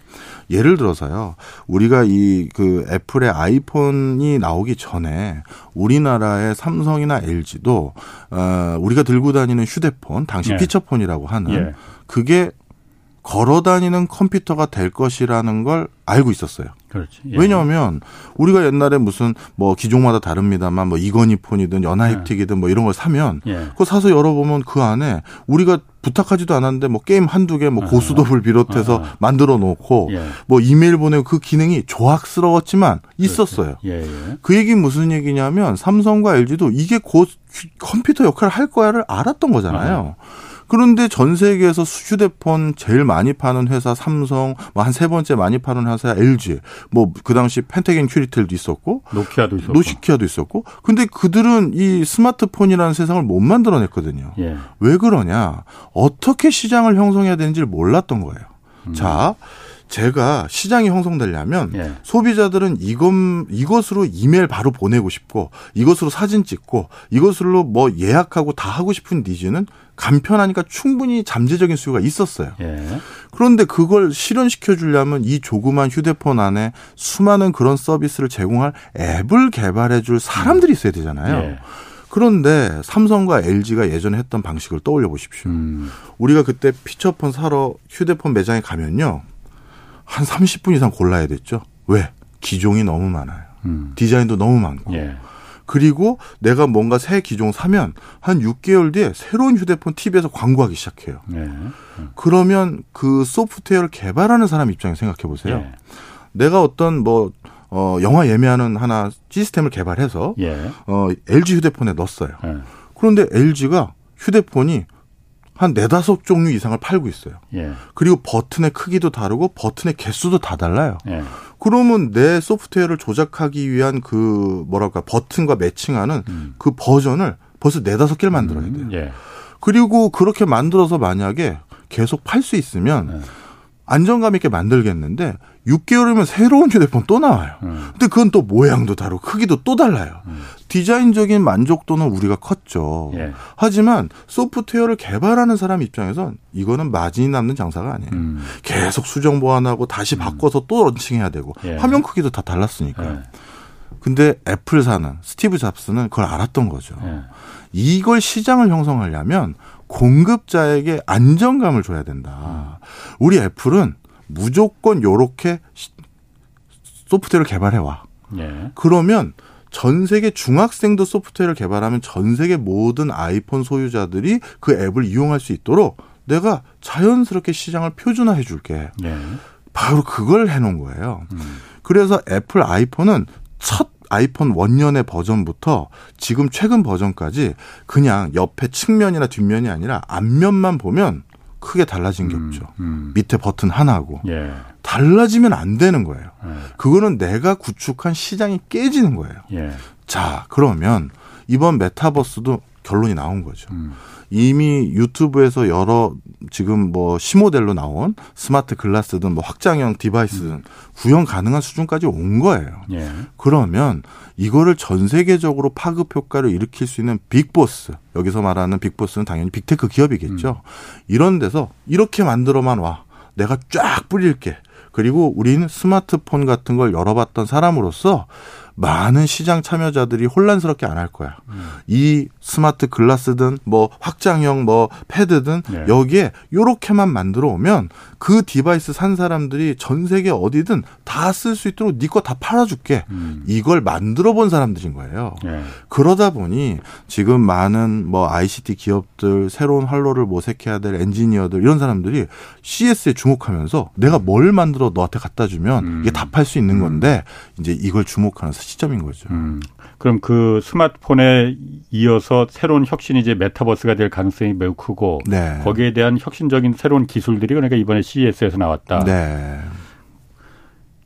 예를 들어서요. 우리가 이 그 애플의 아이폰이 나오기 전에 우리나라의 삼성이나 LG도 어 우리가 들고 다니는 휴대폰, 당시 예. 피처폰이라고 하는 예. 그게 걸어 다니는 컴퓨터가 될 것이라는 걸 알고 있었어요. 그렇지. 예. 왜냐하면 우리가 옛날에 무슨 뭐 기종마다 다릅니다만 뭐 이건희 폰이든 연하입틱이든 예. 뭐 이런 걸 사면 예. 그거 사서 열어보면 그 안에 우리가 부탁하지도 않았는데 뭐 게임 한두 개뭐 고수톱을 비롯해서 아. 만들어 놓고 예. 뭐 이메일 보내고 그 기능이 조악스러웠지만 있었어요. 예, 예. 그 얘기 무슨 얘기냐면 삼성과 LG도 이게 곧 컴퓨터 역할을 할 거야를 알았던 거잖아요. 아. 그런데 전 세계에서 휴대폰 제일 많이 파는 회사 삼성, 뭐 한 세 번째 많이 파는 회사 LG, 뭐 그 당시 펜테겐 큐리텔도 있었고, 노키아도 있었고, 노시키아도 있었고. 근데 그들은 이 스마트폰이라는 세상을 못 만들어냈거든요. 예. 왜 그러냐? 어떻게 시장을 형성해야 되는지를 몰랐던 거예요. 음. 자. 제가 시장이 형성되려면 예. 소비자들은 이것 이것으로 이메일 바로 보내고 싶고 이것으로 사진 찍고 이것으로 뭐 예약하고 다 하고 싶은 니즈는 간편하니까 충분히 잠재적인 수요가 있었어요. 예. 그런데 그걸 실현시켜 주려면 이 조그만 휴대폰 안에 수많은 그런 서비스를 제공할 앱을 개발해 줄 사람들이 있어야 되잖아요. 예. 그런데 삼성과 LG가 예전에 했던 방식을 떠올려 보십시오. 음. 우리가 그때 피처폰 사러 휴대폰 매장에 가면요. 한 30분 이상 골라야 됐죠. 왜? 기종이 너무 많아요. 음. 디자인도 너무 많고. 예. 그리고 내가 뭔가 새 기종 사면 한 6개월 뒤에 새로운 휴대폰 TV에서 광고하기 시작해요. 네. 그러면 그 소프트웨어를 개발하는 사람 입장에 생각해 보세요. 네. 내가 어떤 뭐 어, 영화 예매하는 하나 시스템을 개발해서 예. 어, LG 휴대폰에 넣었어요. 예. 그런데 LG가 휴대폰이 한 네다섯 종류 이상을 팔고 있어요. 예. 그리고 버튼의 크기도 다르고 버튼의 개수도 다 달라요. 예. 그러면 내 소프트웨어를 조작하기 위한 그 뭐랄까 버튼과 매칭하는 음. 그 버전을 벌써 네다섯 개를 만들어야 음, 돼요. 음, 예. 그리고 그렇게 만들어서 만약에 계속 팔 수 있으면 예. 안정감 있게 만들겠는데 6개월이면 새로운 휴대폰 또 나와요. 음. 근데 그건 또 모양도 다르고 크기도 또 달라요. 음. 디자인적인 만족도는 우리가 컸죠. 예. 하지만 소프트웨어를 개발하는 사람 입장에선 이거는 마진이 남는 장사가 아니에요. 음. 계속 수정 보완하고 다시 음. 바꿔서 또 런칭해야 되고 예. 화면 크기도 다 달랐으니까. 예. 근데 애플사는 스티브 잡스는 그걸 알았던 거죠. 예. 이걸 시장을 형성하려면 공급자에게 안정감을 줘야 된다. 우리 애플은 무조건 요렇게 소프트웨어를 개발해 와. 예. 그러면 전 세계 중학생도 소프트웨어를 개발하면 전 세계 모든 아이폰 소유자들이 그 앱을 이용할 수 있도록 내가 자연스럽게 시장을 표준화해 줄게. 예. 바로 그걸 해놓은 거예요. 음. 그래서 애플 아이폰은 첫 아이폰 원년의 버전부터 지금 최근 버전까지 그냥 옆에 측면이나 뒷면이 아니라 앞면만 보면 크게 달라진 게 음, 없죠. 음. 밑에 버튼 하나고 예. 달라지면 안 되는 거예요. 예. 그거는 내가 구축한 시장이 깨지는 거예요. 예. 자, 그러면 이번 메타버스도 결론이 나온 거죠. 음. 이미 유튜브에서 여러 지금 뭐 시모델로 나온 smart glass든 뭐 확장형 device든 음. 구현 가능한 수준까지 온 거예요. 예. 그러면 이거를 전 세계적으로 파급 효과를 일으킬 수 있는 big boss 여기서 말하는 big boss는 당연히 big tech 기업이겠죠. 음. 이런 데서 이렇게 만들어만 와 내가 쫙 뿌릴게. 그리고 우리는 스마트폰 같은 걸 열어봤던 사람으로서 많은 시장 참여자들이 혼란스럽게 안 할 거야. 음. 이 smart glass든 뭐 확장형 뭐 패드든 네. 여기에 요렇게만 만들어 오면 그 device 산 사람들이 전 세계 어디든 다 쓸 수 있도록 네 거 다 팔아줄게. 음. 이걸 만들어 본 사람들인 거예요. 네. 그러다 보니 지금 많은 뭐 ICT 기업들 새로운 활로를 모색해야 될 엔지니어들 이런 사람들이 CS에 주목하면서 내가 뭘 만들어 너한테 갖다 주면 음. 이게 다 팔 수 있는 음. 건데 이제 이걸 주목하는 시점인 거죠. 음. 그럼 그 스마트폰에 이어서 새로운 혁신이 이제 메타버스가 될 가능성이 매우 크고 네. 거기에 대한 혁신적인 새로운 기술들이 그러니까 이번에 CES에서 나왔다. 네.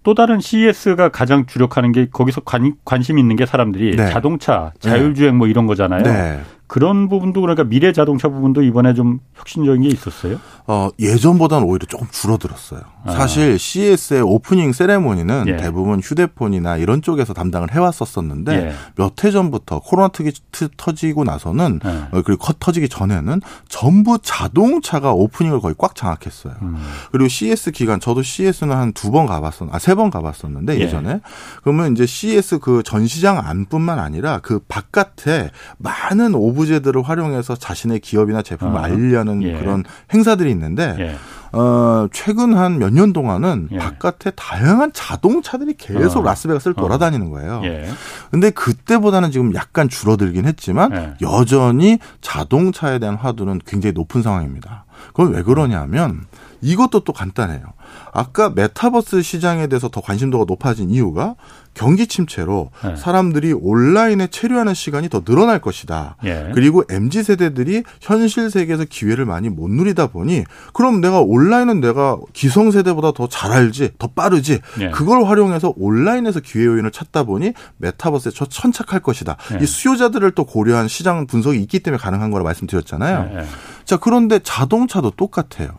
또 다른 CES가 가장 주력하는 게 거기서 관, 관심 있는 게 사람들이 네. 자동차, 자율주행 뭐 이런 거잖아요. 네. 그런 부분도 그러니까 미래 자동차 부분도 이번에 좀 혁신적인 게 있었어요? 어, 예전보다는 오히려 조금 줄어들었어요. 아. 사실 CS의 오프닝 세레모니는 예. 대부분 휴대폰이나 이런 쪽에서 담당을 해왔었었는데 예. 몇해 전부터 코로나 특이 터지고 나서는 예. 어, 그리고 컷 터지기 전에는 전부 자동차가 오프닝을 거의 꽉 장악했어요. 음. 그리고 CS 기간 저도 CS는 한 두 번 가봤었, 아 세 번 가봤었는데 예. 예전에 그러면 이제 CS 그 전시장 안뿐만 아니라 그 바깥에 많은 오브 오브제들을 활용해서 자신의 기업이나 제품을 어. 알리려는 예. 그런 행사들이 있는데 예. 어, 최근 한 몇 년 동안은 예. 바깥에 다양한 자동차들이 계속 어. 라스베가스를 어. 돌아다니는 거예요. 예. 근데 그때보다는 지금 약간 줄어들긴 했지만 예. 여전히 자동차에 대한 화두는 굉장히 높은 상황입니다. 그건 왜 그러냐면 이것도 또 간단해요. 아까 메타버스 시장에 대해서 더 관심도가 높아진 이유가 경기 침체로 네. 사람들이 온라인에 체류하는 시간이 더 늘어날 것이다. 예. 그리고 MZ 세대들이 현실 세계에서 기회를 많이 못 누리다 보니 그럼 내가 온라인은 내가 기성 세대보다 더 잘 알지, 더 빠르지. 예. 그걸 활용해서 온라인에서 기회 요인을 찾다 보니 메타버스에 저 천착할 것이다. 예. 이 수요자들을 또 고려한 시장 분석이 있기 때문에 가능한 거라 말씀드렸잖아요. 예, 예. 자, 그런데 자동차도 똑같아요.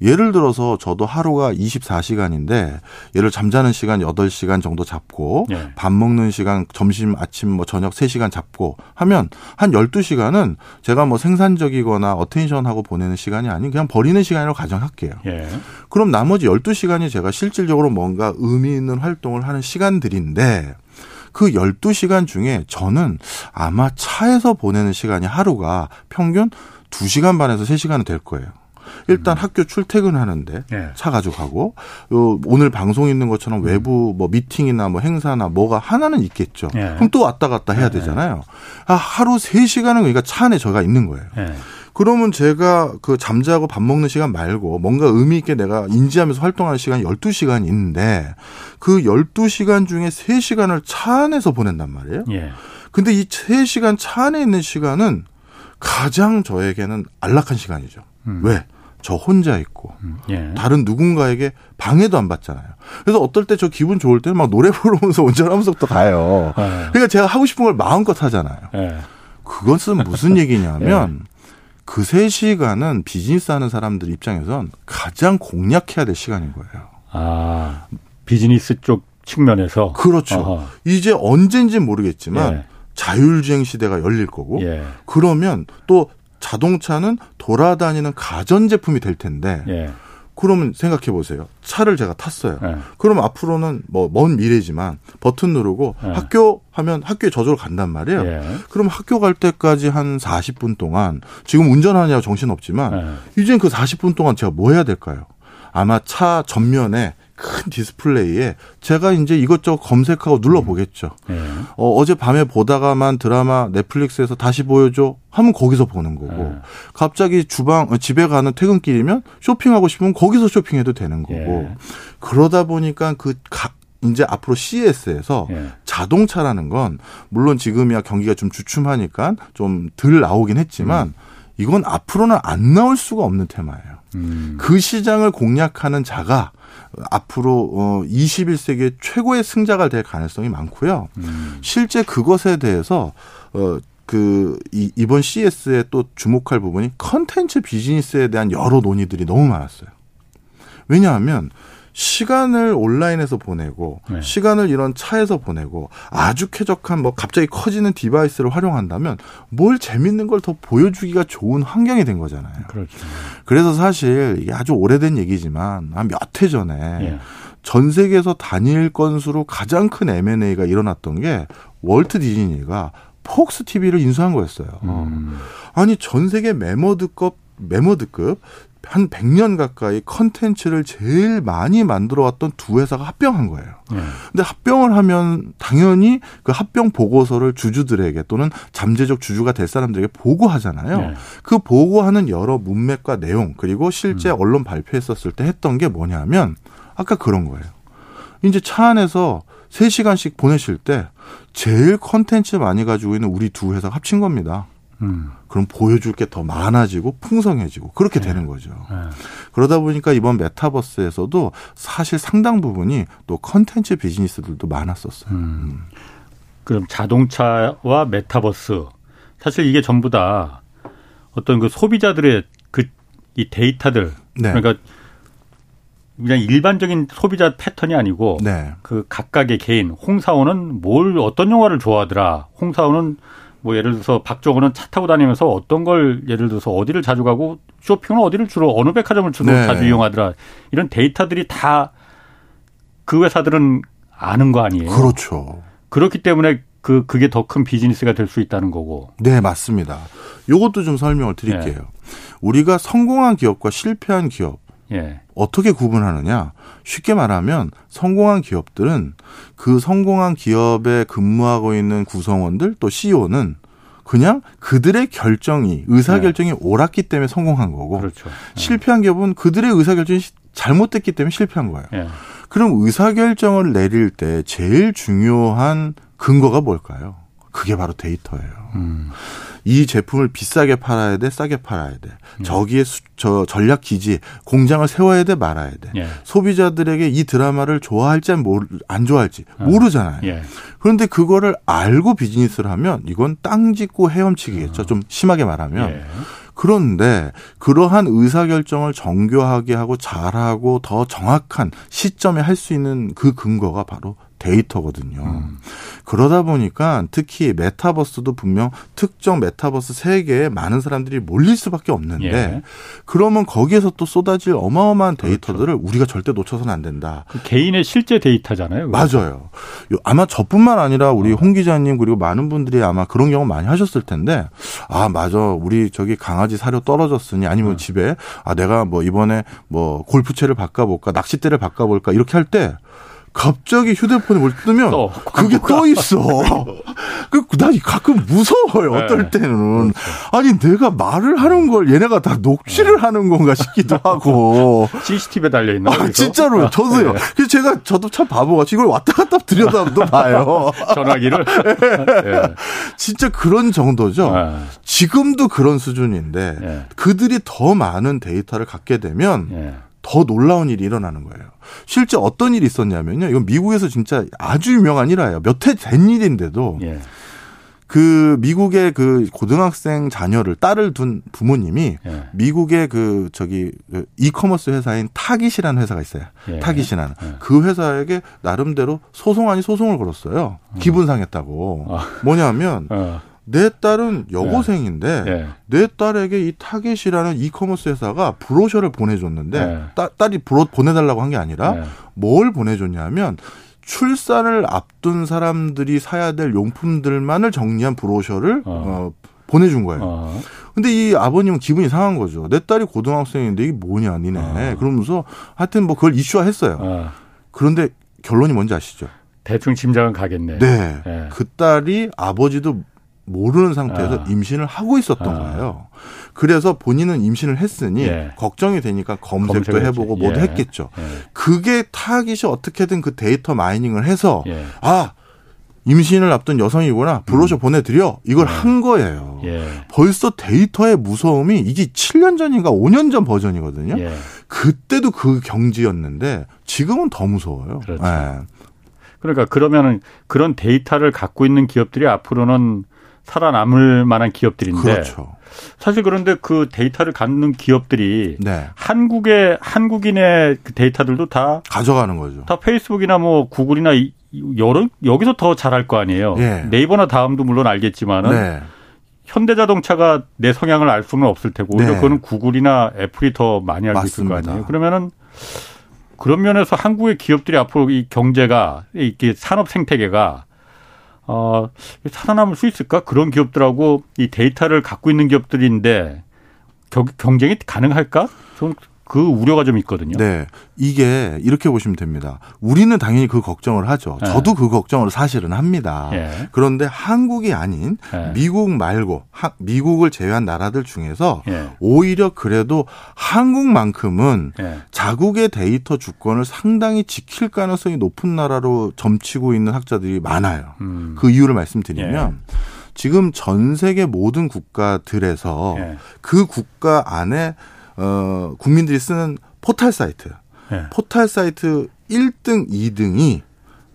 예를 들어서 저도 하루가 24시간인데 예를 잠자는 시간 8시간 정도 잡고 네. 밥 먹는 시간 점심 아침 뭐 저녁 3시간 잡고 하면 한 12시간은 제가 뭐 생산적이거나 어텐션하고 보내는 시간이 아닌 그냥 버리는 시간이라고 가정할게요. 네. 그럼 나머지 12시간이 제가 실질적으로 뭔가 의미 있는 활동을 하는 시간들인데 그 12시간 중에 저는 아마 차에서 보내는 시간이 하루가 평균 2시간 반에서 3시간은 될 거예요. 일단 음. 학교 출퇴근하는데 네. 차 가지고 가고 요 오늘 방송 있는 것처럼 외부 뭐 미팅이나 뭐 행사나 뭐가 하나는 있겠죠. 네. 그럼 또 왔다 갔다 해야 되잖아요. 아, 하루 3시간은 그러니까 차 안에 저가 있는 거예요. 네. 그러면 제가 그 잠자고 밥 먹는 시간 말고 뭔가 의미 있게 내가 인지하면서 활동하는 시간이 12시간이 있는데 그 12시간 중에 3시간을 차 안에서 보낸단 말이에요. 예. 근데 이 3시간 차 안에 있는 시간은 가장 저에게는 안락한 시간이죠. 음. 왜? 저 혼자 있고 음, 예. 다른 누군가에게 방해도 안 받잖아요. 그래서 어떨 때 저 기분 좋을 때는 막 노래 [laughs] 부르면서 운전하면서부터 가요. 예. 그러니까 제가 하고 싶은 걸 마음껏 하잖아요. 예. 그것은 무슨 [laughs] 얘기냐면 예. 그세 시간은 비즈니스 하는 사람들 입장에선 가장 공략해야 될 시간인 거예요. 아 비즈니스 쪽 측면에서 그렇죠. 어허. 이제 언젠지 모르겠지만 예. 자율주행 시대가 열릴 거고 예. 그러면 또 자동차는 돌아다니는 가전제품이 될 텐데 예. 그러면 생각해 보세요. 차를 제가 탔어요. 예. 그럼 앞으로는 뭐 먼 미래지만 버튼 누르고 예. 학교 하면 학교에 저절로 간단 말이에요. 예. 그럼 학교 갈 때까지 한 40분 동안 지금 운전하냐고 정신 없지만 예. 이젠 그 40분 동안 제가 뭐 해야 될까요? 아마 차 전면에 큰 디스플레이에 제가 이제 이것저것 검색하고 눌러보겠죠. 네. 어, 어제 밤에 보다가만 드라마 넷플릭스에서 다시 보여줘 하면 거기서 보는 거고 네. 갑자기 주방 어, 집에 가는 퇴근길이면 쇼핑하고 싶으면 거기서 쇼핑해도 되는 거고 네. 그러다 보니까 그 가, 이제 앞으로 CES에서 예. 자동차라는 건 물론 지금이야 경기가 좀 주춤하니까 좀 덜 나오긴 했지만 음. 이건 앞으로는 안 나올 수가 없는 테마예요. 음. 그 시장을 공략하는 자가 앞으로 어 21세기의 최고의 승자가 될 가능성이 많고요. 음. 실제 그것에 대해서 어그 이번 CES에 또 주목할 부분이 컨텐츠 비즈니스에 대한 여러 논의들이 너무 많았어요. 왜냐하면 시간을 온라인에서 보내고 네. 시간을 이런 차에서 보내고 아주 쾌적한 뭐 갑자기 커지는 device를 활용한다면 뭘 재밌는 걸 더 보여주기가 좋은 환경이 된 거잖아요. 그렇죠. 그래서 사실 이게 아주 오래된 얘기지만 한 몇 해 전에 예. 전 세계에서 단일 건수로 가장 큰 M&A가 일어났던 게 월트 디즈니가 폭스 TV를 인수한 거였어요. 음. 아니 전 세계 매머드급 매머드급 한 100년 가까이 컨텐츠를 제일 많이 만들어 왔던 두 회사가 합병한 거예요. 네. 근데 합병을 하면 당연히 그 합병 보고서를 주주들에게 또는 잠재적 주주가 될 사람들에게 보고하잖아요. 네. 그 보고하는 여러 문맥과 내용 그리고 실제 음. 언론 발표했었을 때 했던 게 뭐냐면 아까 그런 거예요. 이제 차 안에서 3시간씩 보내실 때 제일 컨텐츠 많이 가지고 있는 우리 두 회사가 합친 겁니다. 음. 그럼 보여줄 게 더 많아지고 풍성해지고 그렇게 네. 되는 거죠. 네. 그러다 보니까 이번 메타버스에서도 사실 상당 부분이 또 컨텐츠 비즈니스들도 많았었어요. 음. 음. 그럼 자동차와 메타버스 사실 이게 전부 다 어떤 그 소비자들의 그 이 데이터들 네. 그러니까 그냥 일반적인 소비자 패턴이 아니고 네. 그 각각의 개인 홍사원은 뭘 어떤 영화를 좋아하더라 홍사원은 뭐 예를 들어서 박정호는 차 타고 다니면서 어떤 걸 예를 들어서 어디를 자주 가고 쇼핑은 어디를 주로 어느 백화점을 주로 네. 자주 이용하더라 이런 데이터들이 다 그 회사들은 아는 거 아니에요. 그렇죠. 그렇기 때문에 그 그게 더 큰 비즈니스가 될 수 있다는 거고. 네, 맞습니다. 요것도 좀 설명을 드릴게요. 네. 우리가 성공한 기업과 실패한 기업 예. 어떻게 구분하느냐? 쉽게 말하면 성공한 기업들은 그 성공한 기업에 근무하고 있는 구성원들 또 CEO는 그냥 그들의 결정이 의사 결정이 네. 옳았기 때문에 성공한 거고 그렇죠. 네. 실패한 기업은 그들의 의사 결정이 잘못됐기 때문에 실패한 거예요. 네. 그럼 의사 결정을 내릴 때 제일 중요한 근거가 뭘까요? 그게 바로 데이터예요. 음. 이 제품을 비싸게 팔아야 돼, 싸게 팔아야 돼. 음. 저기에 수, 저 전략 기지, 공장을 세워야 돼, 말아야 돼. 예. 소비자들에게 이 드라마를 좋아할지 안 좋아할지 어. 모르잖아요. 예. 그런데 그거를 알고 비즈니스를 하면 이건 땅 짓고 헤엄치기겠죠. 어. 좀 심하게 말하면. 예. 그런데 그러한 의사결정을 정교하게 하고 잘하고 더 정확한 시점에 할 수 있는 그 근거가 바로 데이터거든요. 음. 그러다 보니까 특히 메타버스도 분명 특정 메타버스 세계에 많은 사람들이 몰릴 수밖에 없는데 예. 그러면 거기에서 또 쏟아질 어마어마한 그렇죠. 데이터들을 그렇죠. 우리가 절대 놓쳐서는 안 된다. 그 개인의 실제 데이터잖아요. 맞아요. 아마 저뿐만 아니라 우리 어. 홍 기자님 그리고 많은 분들이 아마 그런 경험 많이 하셨을 텐데 아 맞아 우리 저기 강아지 사료 떨어졌으니 아니면 어. 집에 아 내가 뭐 이번에 뭐 골프채를 바꿔볼까 낚싯대를 바꿔볼까 이렇게 할때 갑자기 휴대폰에 뭘 뜨면 또, 그게 떠 있어. 그난 가끔 무서워요. 네. 어떨 때는 그렇죠. 아니 내가 말을 하는 걸 얘네가 다 녹취를 네. 하는 건가 싶기도 [laughs] 하고. CCTV에 달려 있나? 아, 진짜로요. 아, 저도요. 네. 그래서 제가 저도 참 바보같이 이걸 왔다 갔다 들여다도 봐요. [laughs] 전화기를. 네. 진짜 그런 정도죠. 네. 지금도 그런 수준인데 네. 그들이 더 많은 데이터를 갖게 되면. 더 놀라운 일이 일어나는 거예요. 실제 어떤 일이 있었냐면요. 이건 미국에서 진짜 아주 유명한 일화예요. 몇 해 된 일인데도 예. 그 미국의 그 고등학생 자녀를 딸을 둔 부모님이 예. 미국의 그 저기 그 이커머스 회사인 Target이라는 회사가 있어요. 예. Target이라는 예. 그 회사에게 나름대로 소송 아니 소송을 걸었어요. 기분 상했다고. 어. 뭐냐면 어. 내 딸은 여고생인데 네. 네. 내 딸에게 이 Target이라는 e-commerce 회사가 brochure를 보내줬는데 네. 따, 딸이 브로 보내달라고 한 게 아니라 네. 뭘 보내줬냐면 출산을 앞둔 사람들이 사야 될 용품들만을 정리한 brochure를 어. 어 보내준 거예요. 어. 근데 이 아버님은 기분이 상한 거죠. 내 딸이 고등학생인데 이게 뭐냐, 니네. 어. 그러면서 하여튼 뭐 그걸 이슈화했어요. 어. 그런데 결론이 뭔지 아시죠? 대충 짐작은 가겠네. 네. 네. 그 딸이 아버지도 모르는 상태에서 아. 임신을 하고 있었던 아. 거예요. 그래서 본인은 임신을 했으니 예. 걱정이 되니까 검색도 검색했지. 해보고 뭐도 예. 했겠죠. 예. 그게 타깃이 어떻게든 그 데이터 마이닝을 해서 예. 아 임신을 앞둔 여성이구나 불러서 음. 보내드려 이걸 네. 한 거예요. 예. 벌써 데이터의 무서움이 이게 7년 전인가 5년 전 버전이거든요. 예. 그때도 그 경지였는데 지금은 더 무서워요. 그렇죠. 예. 그러니까 그러면은 그런 데이터를 갖고 있는 기업들이 앞으로는 살아남을 만한 기업들인데 그렇죠. 사실 그런데 그 데이터를 갖는 기업들이 네. 한국의 한국인의 그 데이터들도 다 가져가는 거죠. 다 페이스북이나 뭐 구글이나 여러 여기서 더 잘할 거 아니에요. 네. 네이버나 다음도 물론 알겠지만은 네. 현대자동차가 내 성향을 알 수는 없을 테고 오히려 네. 그거는 구글이나 애플이 더 많이 알고 맞습니다. 있을 거 아니에요. 그러면은 그런 면에서 한국의 기업들이 앞으로 이 경제가 이게 산업 생태계가 어 살아남을 수 있을까? 그런 기업들하고 이 데이터를 갖고 있는 기업들인데 경쟁이 가능할까? 좀 그 우려가 좀 있거든요. 네. 이게 이렇게 보시면 됩니다. 우리는 당연히 그 걱정을 하죠. 네. 저도 그 걱정을 사실은 합니다. 네. 그런데 한국이 아닌 네. 미국 말고 미국을 제외한 나라들 중에서 예. 오히려 그래도 한국만큼은 예. 자국의 데이터 주권을 상당히 지킬 가능성이 높은 나라로 점치고 있는 학자들이 많아요. 음. 그 이유를 말씀드리면 지금 전 세계 모든 국가들에서 그 국가 안에 어, 국민들이 쓰는 포탈 사이트. 네. 포탈 사이트 1등, 2등이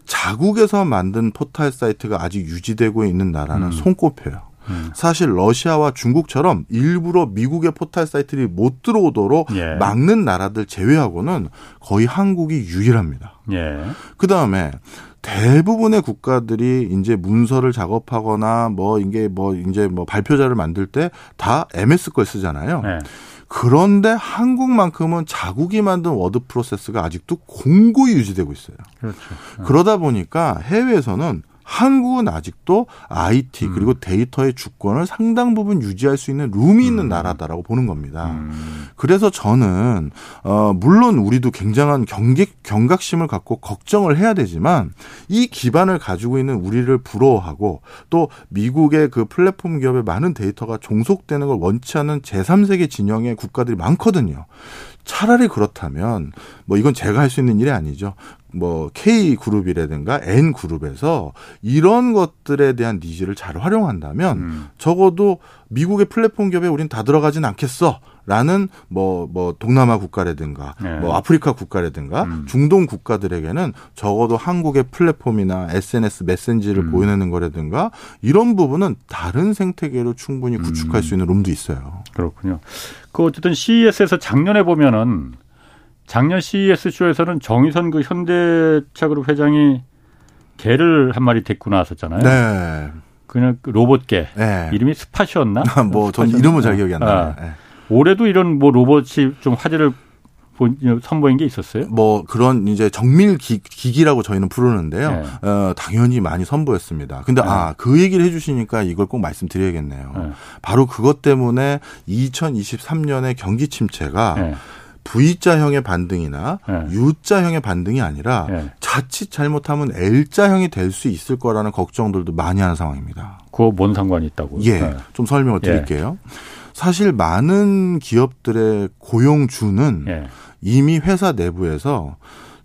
자국에서 만든 포탈 사이트가 아직 유지되고 있는 나라는 음. 손꼽혀요. 음. 사실 러시아와 중국처럼 일부러 미국의 포탈 사이트들이 못 들어오도록 예. 막는 나라들 제외하고는 거의 한국이 유일합니다. 예. 그 다음에 대부분의 국가들이 이제 문서를 작업하거나 뭐 이게 뭐 이제 뭐 발표자료를 만들 때 다 MS 걸 쓰잖아요. 예. 그런데 한국만큼은 자국이 만든 워드 프로세스가 아직도 공고히 유지되고 있어요. 그렇죠. 그러다 보니까 해외에서는 한국은 아직도 IT 음. 그리고 데이터의 주권을 상당 부분 유지할 수 있는 룸이 있는 음. 나라다라고 보는 겁니다. 음. 그래서 저는 어 물론 우리도 굉장한 경객 경각심을 갖고 걱정을 해야 되지만 이 기반을 가지고 있는 우리를 부러워하고 또 미국의 그 플랫폼 기업의 많은 데이터가 종속되는 걸 원치 않는 제3세계 진영의 국가들이 많거든요. 차라리 그렇다면 뭐 이건 제가 할 수 있는 일이 아니죠. 뭐 K 그룹이라든가 N 그룹에서 이런 것들에 대한 needs를 잘 활용한다면 음. 적어도 미국의 플랫폼 기업에 우린 다 들어가진 않겠어. 라는 뭐, 뭐, 동남아 국가라든가, 네. 뭐, 아프리카 국가라든가, 음. 중동 국가들에게는 적어도 한국의 플랫폼이나 SNS 메신저를 음. 보여내는 거라든가, 이런 부분은 다른 생태계로 충분히 구축할 음. 수 있는 room도 있어요. 그렇군요. 그 어쨌든 CES에서 작년에 보면은 작년 CES 쇼에서는 정의선 그 현대차그룹 회장이 개를 한 마리 데리고 나왔었잖아요. 네. 그냥 그 로봇 개. 네. 이름이 스팟이었나? [laughs] 뭐 전 이름은 잘 기억이 안 나요. 아. 네. 올해도 이런 뭐 로봇이 좀 화제를 선보인 게 있었어요? 뭐 그런 이제 정밀 기, 기라고 저희는 부르는데요. 네. 어, 당연히 많이 선보였습니다. 근데 네. 아그 얘기를 해주시니까 이걸 꼭 말씀드려야겠네요. 네. 바로 그것 때문에 2023년에 경기 침체가 네. V자형의 반등이나 네. U자형의 반등이 아니라 네. 자칫 잘못하면 L자형이 될 수 있을 거라는 걱정들도 많이 하는 상황입니다. 그거 뭔 상관이 있다고요? 예. 네. 좀 설명을 예. 드릴게요. 사실 많은 기업들의 고용주는 예. 이미 회사 내부에서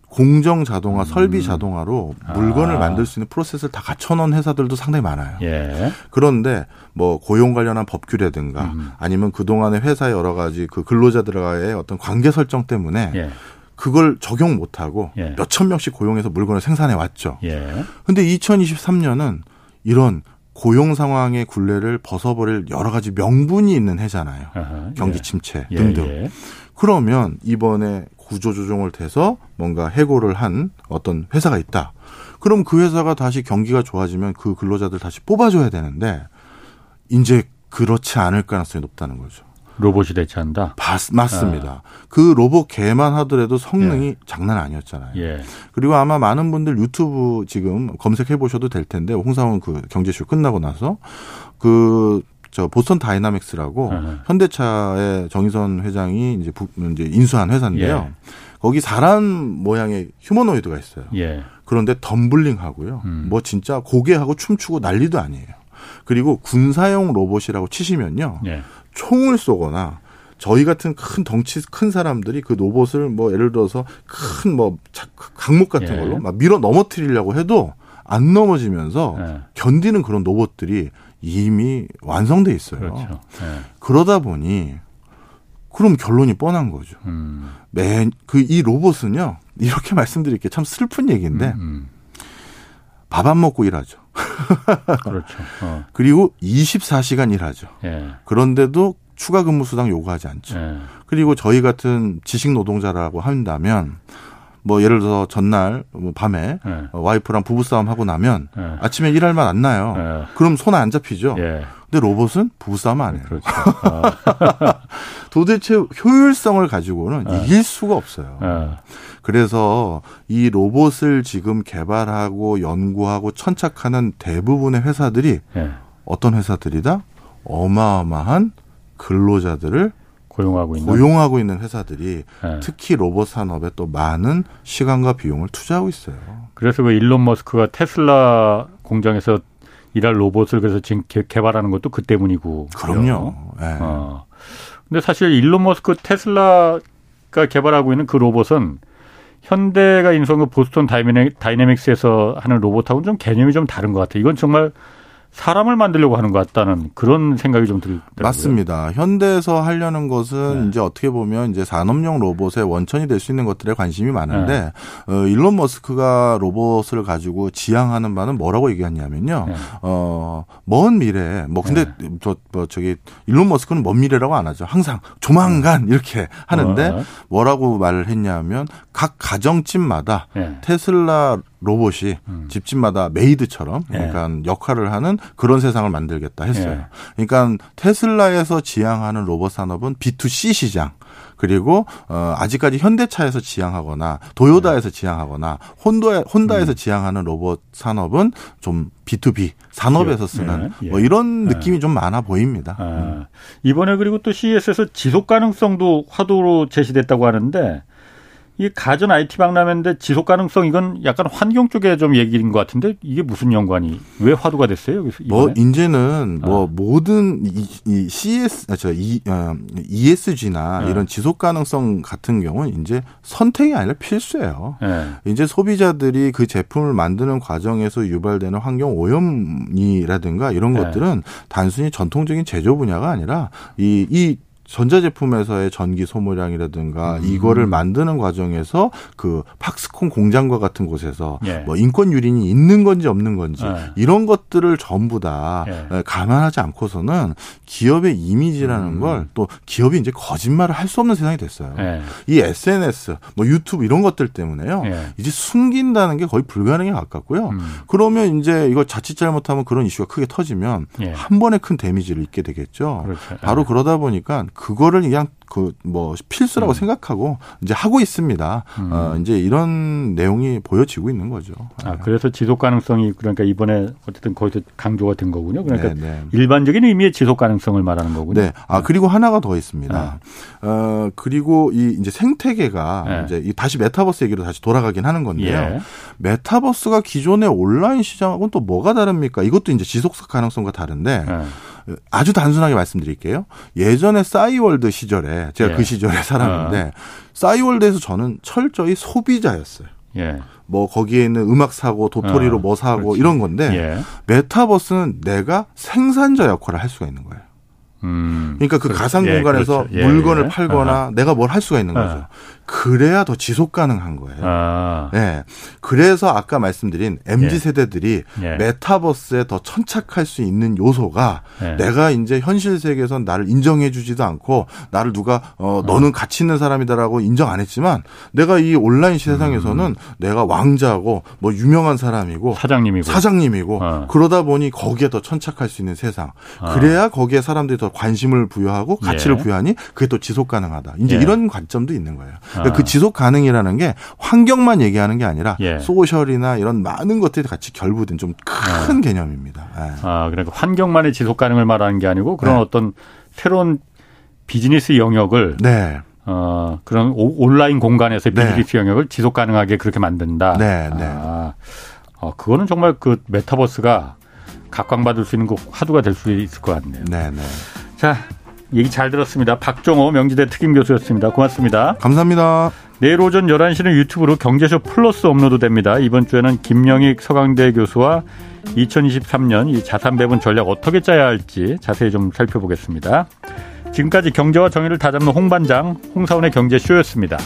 공정 자동화, 음. 설비 자동화로 물건을 아. 만들 수 있는 프로세스를 다 갖춰놓은 회사들도 상당히 많아요. 예. 그런데 뭐 고용 관련한 법규라든가 음. 아니면 그동안의 회사의 여러 가지 그 근로자들과의 어떤 관계 설정 때문에 예. 그걸 적용 못하고 예. 몇천 명씩 고용해서 물건을 생산해 왔죠. 예. 근데 2023년은 이런 고용 상황의 굴레를 벗어버릴 여러 가지 명분이 있는 해잖아요. 아하, 경기 예. 침체 예. 등등. 예. 그러면 이번에 구조조정을 돼서 뭔가 해고를 한 어떤 회사가 있다. 그럼 그 회사가 다시 경기가 좋아지면 그 근로자들 다시 뽑아줘야 되는데 이제 그렇지 않을 가능성이 높다는 거죠. 로봇이 대체한다? 맞습니다. 아. 그 로봇 개만 하더라도 성능이 예. 장난 아니었잖아요. 예. 그리고 아마 많은 분들 유튜브 지금 검색해 보셔도 될 텐데 홍사훈 그 경제쇼 끝나고 나서 그 저 보스턴 다이나믹스라고 아 현대차의 정의선 회장이 이제, 부, 이제 인수한 회사인데요. 예. 거기 사람 모양의 휴머노이드가 있어요. 예. 그런데 덤블링 하고요. 음. 뭐 진짜 고개하고 춤추고 난리도 아니에요. 그리고 군사용 로봇이라고 치시면요. 예. 총을 쏘거나 저희 같은 큰 덩치 큰 사람들이 그 로봇을 뭐 예를 들어서 큰 뭐 강목 같은 예. 걸로 막 밀어 넘어뜨리려고 해도 안 넘어지면서 예. 견디는 그런 로봇들이 이미 완성돼 있어요. 그렇죠. 예. 그러다 보니 그럼 결론이 뻔한 거죠. 음. 맨그 이 로봇은요 [laughs] 이렇게 말씀드릴게 참 슬픈 얘기인데 음, 음. 밥안 먹고 일하죠. [laughs] 그렇죠. 어. 그리고 24시간 일하죠. 예. 그런데도 추가 근무 수당 요구하지 않죠. 예. 그리고 저희 같은 지식 노동자라고 한다면 뭐 예를 들어서 전날 뭐 밤에 예. 와이프랑 부부 싸움 하고 나면 예. 아침에 일할 만 안 나요. 예. 그럼 손 안 잡히죠. 예. 근데 로봇은 부부 싸움 안 해요. 그렇죠. 아. [laughs] 도대체 효율성을 가지고는 예. 이길 수가 없어요. 그래서 이 로봇을 지금 개발하고 연구하고 천착하는 대부분의 회사들이 어떤 회사들이다? 어마어마한 근로자들을 고용하고 있는 고용하고 있는 회사들이 네. 특히 로봇 산업에 또 많은 시간과 비용을 투자하고 있어요. 그래서 그 일론 머스크가 테슬라 공장에서 일할 로봇을 그래서 지금 개, 발하는 것도 그 때문이고. 그럼요. 네. 어. 근데 사실 일론 머스크 테슬라가 개발하고 있는 그 로봇은 현대가 인수한 그 보스턴 다이내믹스에서 하는 로봇하고는 좀 개념이 좀 다른 것 같아요. 이건 정말 사람을 만들려고 하는 것 같다는 그런 생각이 좀 들더라고요. 맞습니다. 현대에서 하려는 것은 네. 이제 어떻게 보면 이제 산업용 로봇의 원천이 될 수 있는 것들에 관심이 많은데 네. 어, 일론 머스크가 로봇을 가지고 지향하는 바는 뭐라고 얘기했냐면요. 네. 어, 먼 미래 뭐 근데 네. 저, 뭐 저기 일론 머스크는 먼 미래라고 안 하죠. 항상 조만간 네. 이렇게 하는데 어. 뭐라고 말을 했냐면 각 가정집마다 네. 테슬라 로봇이 음. 집집마다 maid처럼 예. 그러니까 역할을 하는 그런 세상을 만들겠다 했어요. 예. 그러니까 테슬라에서 지향하는 로봇 산업은 B2C 시장 그리고 어 아직까지 현대차에서 지향하거나 도요다에서 지향하거나 혼다 혼다에서 음. 지향하는 로봇 산업은 좀 B2B 산업에서 쓰는 예. 뭐 이런 예. 느낌이 좀 많아 보입니다. 아. 음. 이번에 그리고 또 CES에서 지속 가능성도 화두로 제시됐다고 하는데 이 가전 IT 박람회인데 지속 가능성 이건 약간 환경 쪽에 좀 얘기인 것 같은데 이게 무슨 연관이 왜 화두가 됐어요? 뭐 이제는 뭐 어. 모든 이, 이 CS 아, 저 이, 어, ESG나 네. 이런 지속 가능성 같은 경우는 이제 선택이 아니라 필수예요. 네. 이제 소비자들이 그 제품을 만드는 과정에서 유발되는 환경 오염이라든가 이런 네. 것들은 단순히 전통적인 제조 분야가 아니라 이 이 전자제품에서의 전기 소모량이라든가 음. 이거를 만드는 과정에서 그 팍스콘 공장과 같은 곳에서 예. 뭐 인권 유린이 있는 건지 없는 건지 예. 이런 것들을 전부 다 예. 감안하지 않고서는 기업의 이미지라는 음. 걸또 기업이 이제 거짓말을 할 수 없는 세상이 됐어요. 예. 이 SNS, 뭐 유튜브 이런 것들 때문에요. 예. 이제 숨긴다는 게 거의 불가능에 가깝고요. 음. 그러면 이제 이거 자칫 잘못하면 그런 이슈가 크게 터지면 예. 한 번에 큰 데미지를 입게 되겠죠. 그렇죠. 바로 그러다 보니까 그거를 그냥 그 뭐 필수라고 음. 생각하고 이제 하고 있습니다. 음. 어, 이제 이런 내용이 보여지고 있는 거죠. 아 그래서 지속 가능성이 그러니까 이번에 어쨌든 거기서 강조가 된 거군요. 그러니까 네, 네. 일반적인 의미의 지속 가능성을 말하는 거군요. 네. 아 그리고 하나가 더 있습니다. 네. 어 그리고 이 이제 생태계가 네. 이제 이 다시 메타버스 얘기로 다시 돌아가긴 하는 건데요. 예. 메타버스가 기존의 온라인 시장하고는 또 뭐가 다릅니까? 이것도 이제 지속 가능성과 다른데. 네. 아주 단순하게 말씀드릴게요. 예전에 싸이월드 시절에 제가 그 예. 그 시절에 살았는데 어. 싸이월드에서 저는 철저히 소비자였어요. 예. 뭐 거기에 있는 음악 사고 도토리로 어, 뭐 사고 그렇지. 이런 건데 예. 메타버스는 내가 생산자 역할을 할 수가 있는 거예요. 음, 그러니까 그 그렇죠. 가상 예, 공간에서 그렇죠. 예, 물건을 예. 팔거나 내가 뭘 할 수가 있는 거죠. 어. 그래야 더 지속 가능한 거예요. 아. 네. 그래서 아까 말씀드린 MZ 예. 세대들이 예. 메타버스에 더 천착할 수 있는 요소가 예. 내가 이제 현실 세계에선 나를 인정해 주지도 않고 나를 누가 어, 어 너는 가치 있는 사람이다라고 인정 안 했지만 내가 이 온라인 세상에서는 음. 내가 왕자고 뭐 유명한 사람이고 사장님이고 사장님이고 어. 그러다 보니 거기에 더 천착할 수 있는 세상. 어. 그래야 거기에 사람들이 더 관심을 부여하고 가치를 예. 부여하니 그게 또 지속 가능하다. 이제 예. 이런 관점도 있는 거예요. 그러니까 그 지속 가능이라는 게 환경만 얘기하는 게 아니라 예. 소셜이나 이런 많은 것들이 같이 결부된 좀큰 아. 개념입니다. 네. 아, 그러니까 환경만의 지속 가능을 말하는 게 아니고 그런 네. 어떤 새로운 비즈니스 영역을 네. 어, 그런 오, 온라인 공간에서 네. 비즈니스 영역을 지속 가능하게 그렇게 만든다. 네, 네. 아, 어, 그거는 정말 그 메타버스가 각광받을 수 있는 거 화두가 될 수 있을 것 같네요. 네, 네. 자, 얘기 잘 들었습니다. 박정호 명지대 특임 교수였습니다. 고맙습니다. 감사합니다. 내일 오전 11시는 유튜브로 경제쇼 플러스 업로드 됩니다. 이번 주에는 김영익 서강대 교수와 2023년 이 자산 배분 전략 어떻게 짜야 할지 자세히 좀 살펴보겠습니다. 지금까지 경제와 정의를 다잡는 홍반장 홍사원의 경제쇼였습니다.